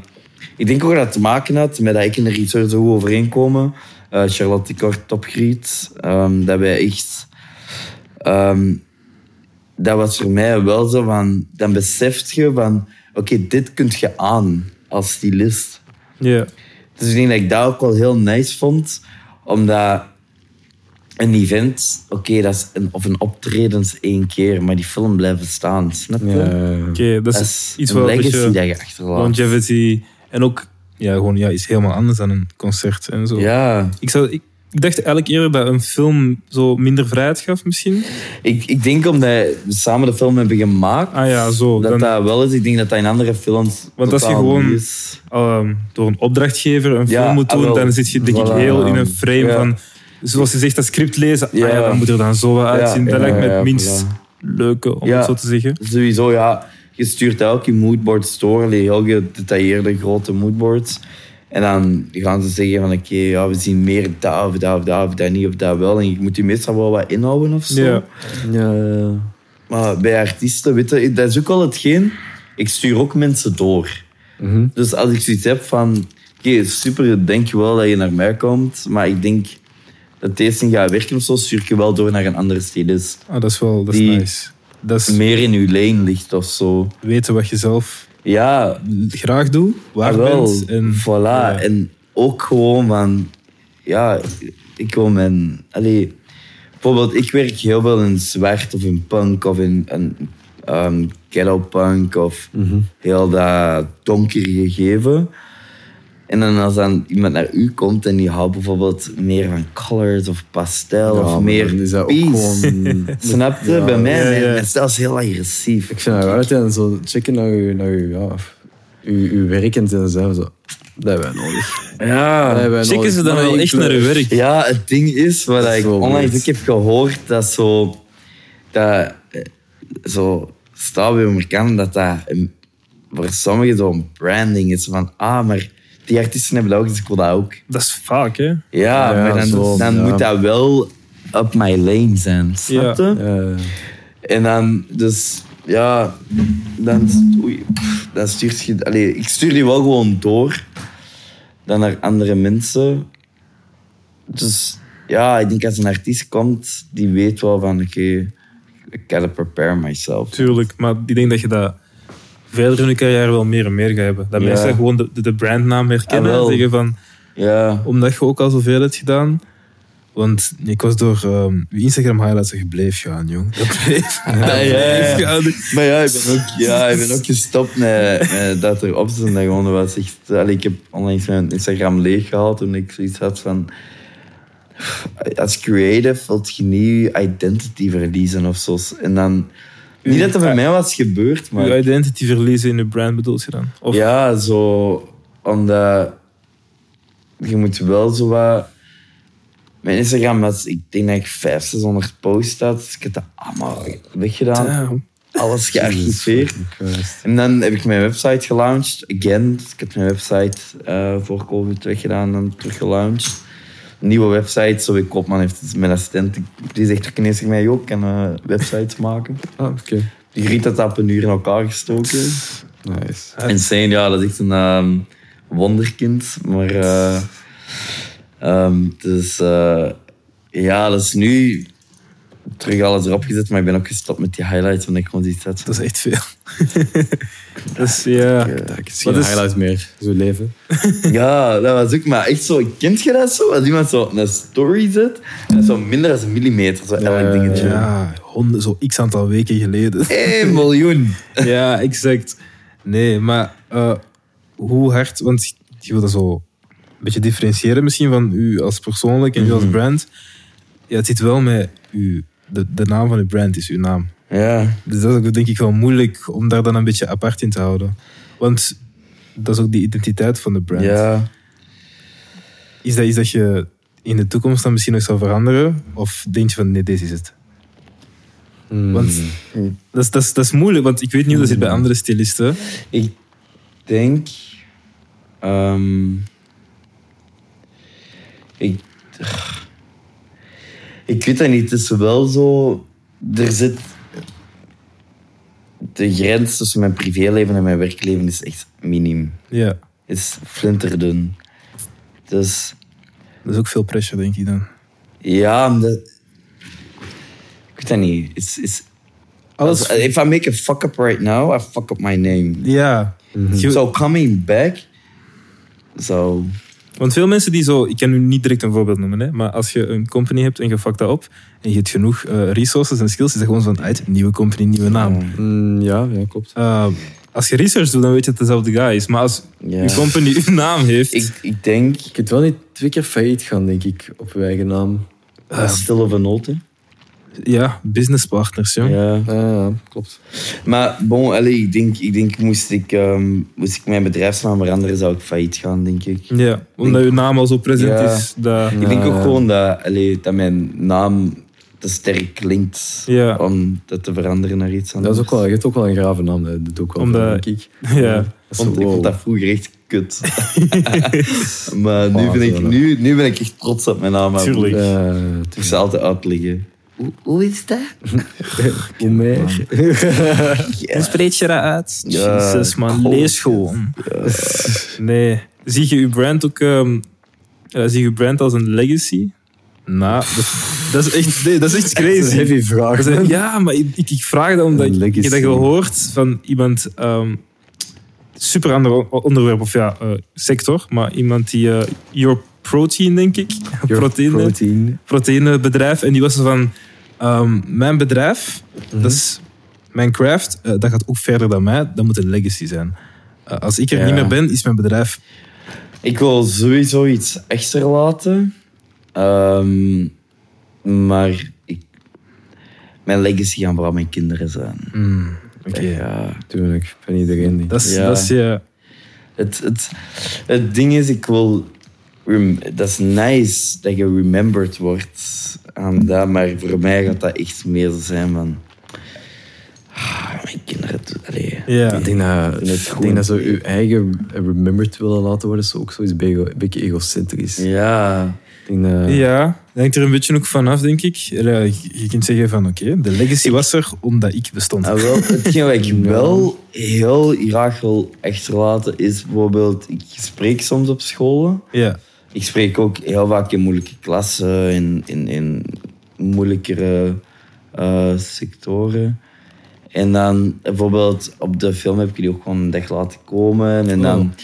Ik denk ook dat het te maken had met dat ik en de regisseur zo overeenkomen. Eh, Charlotte Kort, topgriet. Ehm, dat wij echt... ehm, dat was voor mij wel zo van... Dan beseft je van... Oké, dit kun je aan als stylist. Ja. Dus ik denk dat ik dat ook wel heel nice vond. Omdat een event... Oké, dat is een, of een optreden is één keer. Maar die film blijft staan. Snap je? Ja, Oké, dat is Dat is iets wat een legacy beetje dat je achterlaat. longevity en ook ja, gewoon ja, iets helemaal anders dan een concert en zo. Ja, Ik, zou, ik, ik dacht eigenlijk eerder dat een film zo minder vrijheid gaf misschien. ik, ik denk omdat we samen de film hebben gemaakt, Ah ja, zo. dat Dan, dat wel is. Ik denk dat dat in andere films Want als je gewoon- ehm, door een opdrachtgever een Ja, film moet ah, doen, dan zit je denk ik heel in een frame Ja. van... Zoals je zegt, dat script lezen, ah Ja. ja, dan moet er dan zo uitzien. Ja, dat ja, lijkt me ja, het minst voilà. leuke, om Ja. het zo te zeggen. Sowieso, ja. Je stuurt elk je moodboards door, heel gedetailleerde grote moodboards. En dan gaan ze zeggen van oké, ja, we zien meer dat of dat of dat of dat niet of dat wel. En je moet je meestal wel wat inhouden of zo. Ja. ja, ja. Maar bij artiesten, weet je, dat is ook wel hetgeen. Ik stuur ook mensen door. Mhm. Dus als ik zoiets heb van... Oké, super, denk je wel dat je naar mij komt. Maar ik denk dat deze niet gaat werken of zo. Stuur ik je wel door naar een andere stylist. Ah, dat is wel dat is Die- nice. Dat is Meer in uw lane ligt of zo. weten wat je zelf Ja, graag doet, waar ah, wel. bent. En, voilà. ja. En ook gewoon van... Ja, ik wil mijn... Allee, bijvoorbeeld, ik werk heel veel in zwart of in punk of in... in ehm, ghetto punk of heel dat donkere gegeven. En dan als dan iemand naar u komt en die houdt bijvoorbeeld meer van colors of pastel Ja, of meer is dat ook peace. gewoon... Snap je? Ja. Bij mij, Ja, mijn, ja. mijn stijl is heel agressief. Ik vind dat je dan zo checken naar je, naar ja, uw, uw werk en dan zeggen zo... Dat hebben wij nodig. Dat Ja. wij Checken nodig. ze dan wel echt naar je werk? Ja, het ding is, wat Dat ik onlangs ook heb gehoord, dat zo... Dat eh, zo staat bij elkaar dat dat voor sommigen zo'n branding is. Van, ah, maar die artiesten hebben dat ook, dus ik wil dat ook. Dat is vaak, hè? Ja, Ja, maar dan, zo, dan ja. moet dat wel up my lane zijn, snap je? Ja, En dan, dus, ja, dan, oei, dan stuurt je... Allee, ik stuur die wel gewoon door. Dan naar andere mensen. Dus, ja, ik denk als een artiest komt, die weet wel van, oké, ik gotta prepare myself. Tuurlijk, maar ik denk dat je dat verder in je carrière wel meer en meer gaat hebben. Dat Ja. mensen gewoon de, de, de brandnaam herkennen Ah, en zeggen van... Ja, Omdat je ook al zoveel hebt gedaan. Want ik was door je Instagram highlights en je bleef gaan, jong. Dat bleef, dat ja, ja. gaan. maar ja, ik ben ook, ja, ik ben ook gestopt met, met dat erop te zetten. Dat gewoon was echt... Allee, ik heb onlangs mijn Instagram leeggehaald toen ik zoiets had van... Als creative wilt je niet je identity verliezen of zo. En dan... Niet dat er bij mij was gebeurd, maar... Je identity verliezen in je brand bedoelt je dan? Of, Ja, zo... Omdat... Je moet wel zo wat... Mijn Instagram was... Ik denk dat ik 500, 600 posts had. Dus ik heb dat allemaal weggedaan. Damn. Alles gearchiveerd. En dan heb ik mijn website gelaunched. Again. Dus ik heb mijn website eh, voor COVID weggedaan en terug gelaunched. Een nieuwe website. Zo, ik Koopman heeft mijn assistent. Die zegt ook ineens tegen mij, ik kan eh, websites maken. Ah, oké. Die riet dat op een uur in elkaar gestoken. Nice. Insane, ja, dat is echt een ehm, wonderkind. Maar, eh, ehm, dus, eh, ja, dat is nu terug alles erop gezet. Maar ik ben ook gestopt met die highlights, want ik gewoon iets had. Dat is echt veel. dus ja. Dat is geen Wat is- highlights meer. Zo leven. Ja, dat was ook maar echt zo. Kent je dat zo? Als iemand zo een story zet, en zo minder dan een millimeter, zo elk Ja, dingetje. Ja, honden, zo x aantal weken geleden. 1 miljoen. ja, exact. Nee, maar eh, hoe hard, want je wil dat zo een beetje differentiëren misschien van u als persoonlijk en u als Mhm. brand. Ja, het zit wel met u, de, de naam van uw brand is uw naam. Ja, Dus dat is ook denk ik wel moeilijk om daar dan een beetje apart in te houden. Want dat is ook die identiteit van de brand. ja. Is dat iets dat je in de toekomst dan misschien nog zou veranderen? Of denk je van nee, deze is het? Hmm. Want dat is, dat, is, dat is moeilijk, want ik weet niet hoe dat zit bij andere stylisten. Ik denk. ehm, ik. Ik weet dat niet. Het is wel zo. Er zit. De grens tussen mijn privéleven en mijn werkleven is echt miniem. Ja, Is flinterdun. Dus dat is ook veel pressure, denk ik dan. ja, omdat- ik weet dat niet. It's, it's, Alles, if I make a fuck up right now, I fuck up my name. ja. Je- So coming back. So. Want veel mensen die zo, ik kan nu niet direct een voorbeeld noemen, hè, maar als je een company hebt en je fuckt dat op en je hebt genoeg eh, resources en skills, is dat gewoon van, uit, nieuwe company, nieuwe naam. Ja, ja, klopt. Eh, als je research doet, dan weet je dat het dezelfde guy is. Maar als Ja. je company uw naam heeft, Ik, ik denk. Je kunt wel niet twee keer failliet gaan, denk ik, op je eigen naam. Uh, still of a note. Ja, businesspartners. Ja. Ja, ja, klopt. Maar bon, allee, ik denk, ik denk moest, ik, ehm, moest ik mijn bedrijfsnaam veranderen, zou ik failliet gaan, denk ik. Ja, omdat uw naam al zo present Ja. is. Dat, Ik denk ook gewoon dat, allee, dat mijn naam te sterk klinkt Ja. om dat te veranderen naar iets Dat anders. is ook wel, je hebt ook wel een grave naam, hè. dat doe ik wel, Omdat- denk ik. ja. Dat vond, ik vond dat vroeger echt kut. maar nu, ben ik, zo, hè. nu, nu ben ik echt trots op mijn naam. Tuurlijk. Ja, Ik zal altijd uitleggen. Hoe, is dat? hoe meer. Hoe spreek je dat uit? Ja, Jezus, man, cool. lees gewoon. Nee. Zie je uw brand ook... ehm, eh, zie je uw brand als een legacy? Nou, dat, dat is echt, nee, dat is echt Dat is een crazy. heavy vraag. Is- ja, maar ik, ik, ik vraag dat omdat ik, ik heb dat gehoord van iemand... ehm, super ander onderwerp, of ja, eh, sector. Maar iemand die... eh Your Protein, denk ik. Your Proteïne. protein. proteïnebedrijf. En die was van... ehm, mijn bedrijf, dat is mijn craft, eh, dat gaat ook verder dan mij. Dat moet een legacy zijn. Eh, als ik er Ja. niet meer ben, is mijn bedrijf... Ik wil sowieso iets achterlaten. Ehm, maar ik, mijn legacy gaan vooral mijn kinderen zijn. mm, Oké. Ja. Tuurlijk, van iedereen. ik. Dat is... Ja. Dat is ja, Het, het, het ding is, ik wil... Dat is nice dat je remembered wordt aan dat, maar voor mij gaat dat echt meer zijn van... ah, mijn kinderen... Allee, ja. Ik denk dat, ik denk dat zo je eigen remembered willen laten worden, is ook zoiets een beetje egocentrisch. Ja. Ik denk dat, Ja, hangt er een beetje ook vanaf, denk ik. Ja, Je kunt zeggen van, oké, de legacy was er omdat ik bestond. Ah, wel, hetgeen wat ik wel heel graag wil achterlaten is bijvoorbeeld... Ik spreek soms op scholen. Ja. Ik spreek ook heel vaak in moeilijke klassen, in, in, in moeilijkere eh, sectoren. En dan bijvoorbeeld op de film heb ik die ook gewoon een dag laten komen. En dan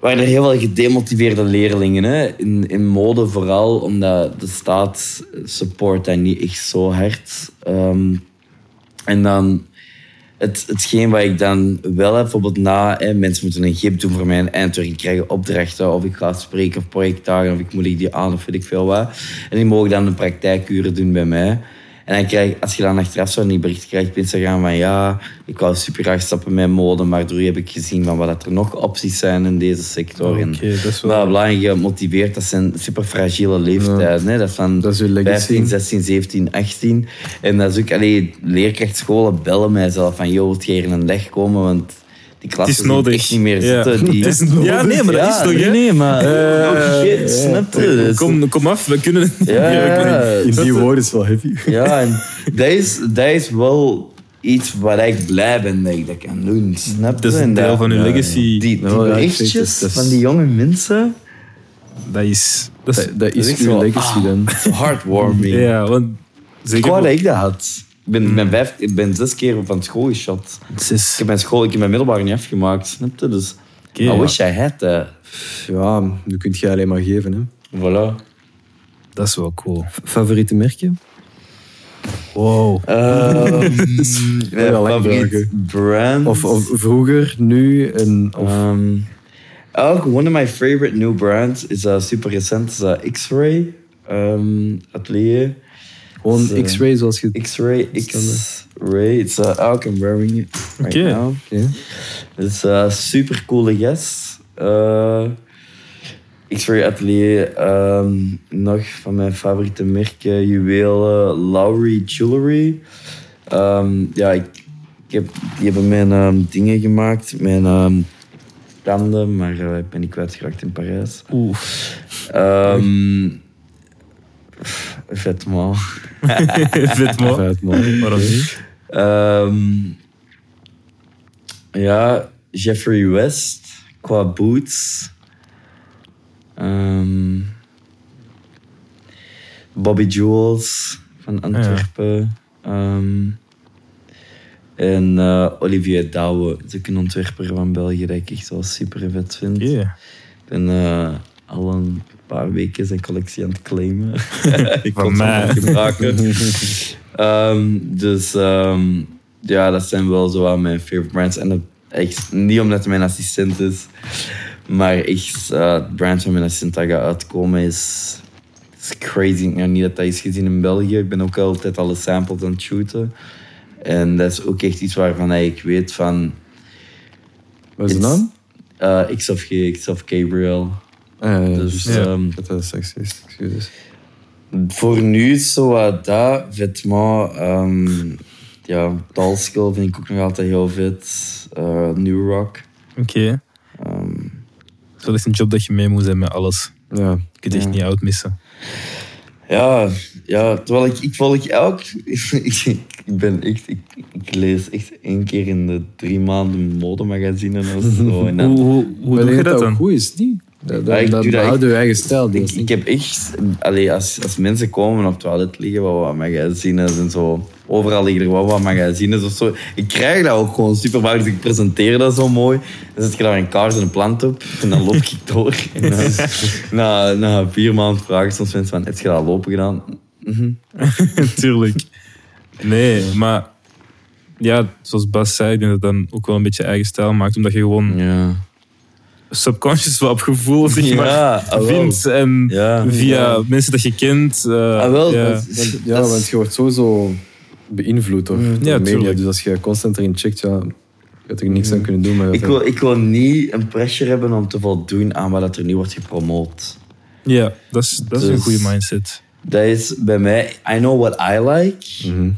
waren er heel veel gedemotiveerde leerlingen. Hè? In, in mode vooral, omdat de staat support dat niet echt zo hard. Ehm, en dan het, hetgeen wat ik dan wel heb, bijvoorbeeld na, mensen moeten een gip doen voor mijn eindwerk, ik krijg opdrachten, of ik ga spreken of projectdagen, of ik moedig die aan, of weet ik veel wat. En die mogen dan een praktijkuren doen bij mij. En dan krijg, als je dan achteraf zo die bericht krijgt op Instagram van ja, ik wou super graag stappen met mode, maar door je heb ik gezien van wat er nog opties zijn in deze sector. Oké, En dat is wel... bla, en gemotiveerd. Dat zijn super fragiele leeftijden. Hè? Dat is van Dat is uw legacy. 15, 16, 17, 18. En dat is ook, allee, leerkrachtscholen bellen mij zelf van, joh, wilt je hier in een leg komen? Want die klassen Het is nodig. echt niet meer Ja. zitten. Die... Het is Ja, nee, maar dat Ja, is toch, nee, hè? nee, maar... Eh, oh shit, snap je? Dat is- Kom, kom af, we kunnen. Ja, in die woorden is wel heavy. Ja, en dat is, dat is wel iets waar ik blij ben dat ik dat kan doen. Snap je? Dat is een En deel van ja. legacy. Die, die ik berichtjes van die jonge mensen, Dat is... Dat is Dat, dat dat is uw legacy ah, dan. heartwarming. ja, want... Ik Zeker wou voor- dat ik dat had. Ik ben, ben, vijf, ik ben zes keer van school geschot. Is- Ik heb mijn school, ik heb mijn middelbare niet afgemaakt, snap je? Dus I wish I had that. Ja, dat kun je alleen maar geven. Hè. Voilà. Dat is wel cool. Favoriete merken? Wow. Ehm, wel lang favoriet brand. Of, of vroeger, nu en... Of, Um, ook one of my favorite new brands is uh, super recent, is uh, X-Ray um, Atelier. Gewoon is, X-ray zoals je... X-Ray, X-Ray. It's uh, I'm wearing it right Okay. now. Oké. It's a super coole yes. Uh, X-Ray Atelier. um, nog van mijn favoriete merken, juwelen, Lowry Jewelry. Um, ja, ik, ik heb, die hebben mijn um, dingen gemaakt, mijn um, tanden, maar uh, ik ben niet kwijtgeraakt in Parijs. Oeh. Um, vet man. Vet man. Vet, man. Waarom niet? Ehm, ja, Jeffrey West qua boots. Ehm, Bobby Jules van Antwerpen. Ehm, en eh, Olivier Douwe, dat is ook een ontwerper van België dat ik echt wel super vet vind. Yeah. Ik ben eh, al een paar weken zijn collectie aan het claimen. ik kon het mij. gebruiken. Ehm, dus ehm, ja, dat zijn wel zo aan mijn favorite brands. En dat echt niet omdat hij mijn assistent is, maar echt eh, het brand van mijn assistent dat gaat uitkomen is, is crazy. Ik heb niet dat dat is gezien in België. Ik ben ook altijd alle samples aan het shooten. En dat is ook echt iets waarvan ik weet van... Wat is de naam? eh, X of G, X of Gabriel. Ja, Dus, ehm, Dat is sexy, excuses. Voor nu is zo wat dat, vêtement. ehm ja, Dalskill vind ik ook nog altijd heel vet. Eh, New Rock. Oké. Ehm, Zo is een job dat je mee moet zijn met alles. Ja. Je kunt echt Ja. niet uitmissen. ja, ja, terwijl ik, ik volg elk... ik, ik ben echt... Ik, ik lees echt één keer in de drie maanden modemagazines of zo. En dan- Hoe, hoe, hoe doe je dat dan? goed is, niet? Dat, Ja, dat, echt- je eigen stijl. Ik, ik heb echt... Allee, als, als mensen komen op het toilet liggen, wat wat magazines en zo. Overal liggen er wel wat magazines of zo. Ik krijg dat ook gewoon super vaak, dus ik presenteer dat zo mooi. Dan zet je daar een kaars en een plant op en dan loop ik door. En dan, na, na vier maanden vragen soms mensen van, heb je dat lopen gedaan? Mhm. Tuurlijk. Nee, maar ja, zoals Bas zei, ik denk dat dat dan ook wel een beetje eigen stijl maakt, omdat je gewoon Ja. Subconscious wat op gevoel zeg maar, Ja, ah, vindt en Ja. via Ja. mensen dat je kent. eh, Ah, wel, ja. Want, ja, je wordt sowieso beïnvloed door, door media. tuurlijk. Dus als je constant erin checkt, ja, je gaat er niks aan kunnen doen. Maar Ik wil, ik wil niet een pressure hebben om te voldoen aan wat er nu wordt gepromoot. ja, dat is, dat is een Dus- goede mindset. Dat is bij mij, I know what I like. Mhm.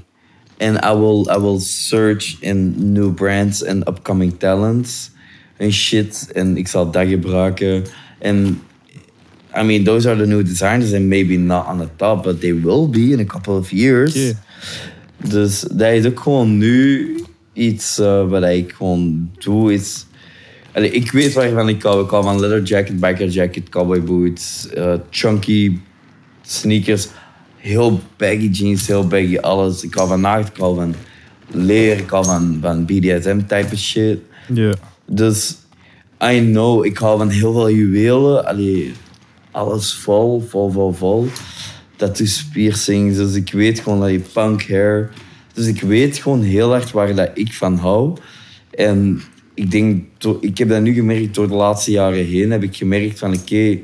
And I will, I will search in new brands and upcoming talents en shit. En ik zal dat gebruiken. En I mean, those are the new designers and maybe not on the top, but they will be in a couple of years. Dus dat is ook gewoon nu iets eh, wat ik gewoon doe. Is, Allee, ik weet waarvan ik hou. Ik hou van leather jacket, biker jacket, cowboy boots, eh, chunky sneakers. Heel baggy jeans, heel baggy alles. Ik hou van nacht, ik hou van leer, ik hou van, van BDSM-type shit. Ja. Dus I know, ik hou van heel veel juwelen. Allee, alles vol, vol, vol, vol. Tattoos, piercings. Dus ik weet gewoon dat je punk hair. Dus ik weet gewoon heel hard waar dat ik van hou. En ik denk, ik heb dat nu gemerkt door de laatste jaren heen. Heb ik gemerkt van oké,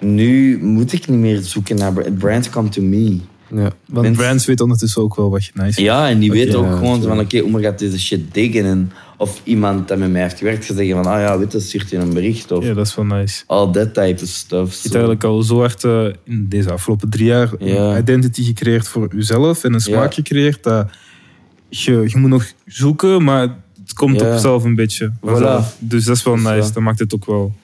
nu moet ik niet meer zoeken naar bra- brands come to me. Ja. Want Mensen- brands weten ondertussen ook wel wat je nice vindt. Ja, en die weten ook gewoon van oké, Omer gaat deze shit diggen. En of iemand dat met mij heeft gewerkt gaat zeggen van ah ja, weet je, stuurt je een bericht of Ja, dat is wel nice. al dat type of stuff. Je hebt eigenlijk al zo hard eh, in deze afgelopen drie jaar Ja. een identity gecreëerd voor jezelf en een smaak Ja. gecreëerd dat je, je moet nog zoeken, maar het komt Ja. op zelf een beetje. vanzelf. Dus dat is wel is nice. Dat maakt het ook wel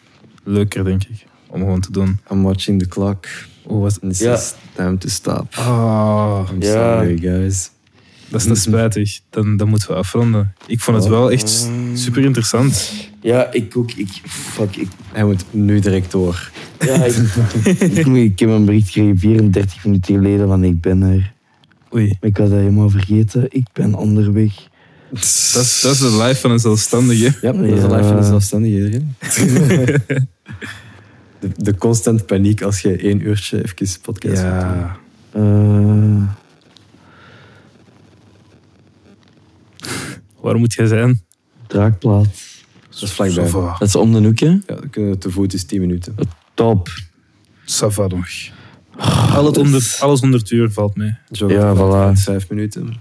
leuker, denk ik, om gewoon te doen. I'm watching the clock. Oh, wat... Ja. just time to stop. Ah, I'm Ja. sorry, guys. Dat is te spijtig. Dan, dan moeten we afronden. Ik vond het wel echt super interessant. Ja, ik ook. Ik, fuck, ik, Hij moet nu direct door. ja, ik, ik, ik heb een bericht gekregen 34 minuten geleden van ik ben er. Oei, Maar ik was dat helemaal vergeten. Ik ben onderweg. dat is, dat is de life van een zelfstandige. Ja, dat is de life van een zelfstandige iedereen. de, de constant paniek als je één uurtje even podcast moet doen. Ja. Waar moet jij zijn? Draakplaats. Dat is vlakbij. Dat is om de hoek, hè? Ja, dan kunnen we te voet is 10 minuten. Top. Ça va nog. Alles onder, alles onder het uur valt mee. Zo, Ja, voilà. Vijf minuten.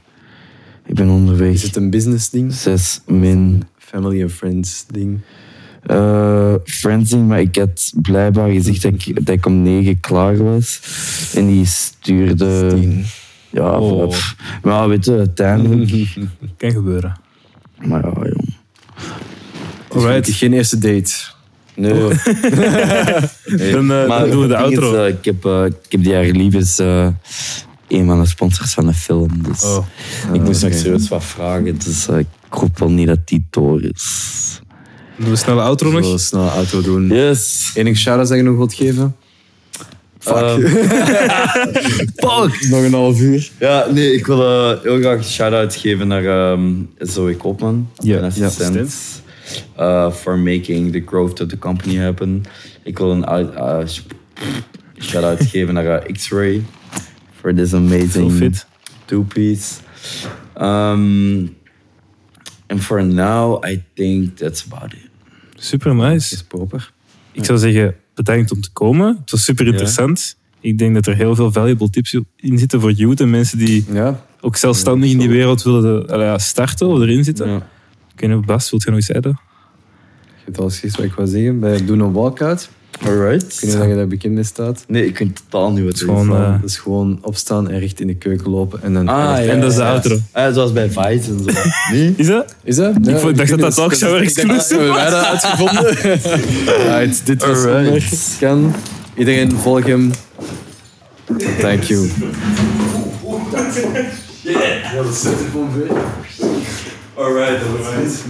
Ik ben onderweg. Is het een business ding? Zes min Family and friends ding? eh friendsing, maar ik had blijkbaar gezegd dat ik, dat ik om negen klaar was. En die stuurde... Tien. Ja, Oh. maar weet je, uiteindelijk... Kan gebeuren. Maar ja, jong. Dus Alright. Geen eerste date. Nee. Nee. Dan, dan doen we de is, outro. eh, ik, heb, eh, ik heb die jaar liefdes eh een van de sponsors van de film. Dus Oh. ik moest nog oké. serieus wat vragen. Dus ik hoop wel niet dat die door is. Doen we snel outro nog? snel auto doen. Yes. Enige shout-out dat je nog wilt geven? Fuck. Nog een half uur. Ja, nee, ik wil eh, heel graag een shout-out geven naar ehm Zoe Koopman, Ja, mijn ja, assistent. eh, for making the growth of the company happen. Ik wil een uit- eh, shout-out geven naar eh, X-Ray for this Veel amazing fit. two-piece. Um, and for now, I think that's about it. Super nice. Is proper. Ik zou zeggen, bedankt om te komen. Het was super interessant. Ik denk dat er heel veel valuable tips in zitten voor youth en mensen die Ja. ook zelfstandig in die wereld willen eh, starten of erin zitten. Ja. Ik weet niet, Bas, wilt je nog iets zeggen? Je hebt alles gezegd wat ik wou zeggen. Bij doen een walkout. Alright. Ik weet niet of je daar bekend mee staat. Nee, ik weet totaal niet wat het is. Gewoon, eh, Dat is gewoon opstaan en recht in de keuken lopen. En dan Ah, ja, En dat is de ja. outro. Ah, zoals bij Vice en zo. Nee? Is dat? Is dat? Ik vond- dacht dat dat ook zo ergens Ik dacht dat hebben wij dat uitgevonden. Right, dit was Alright. Onder. Kan. Iedereen volg hem. Thank you. Alright, dat was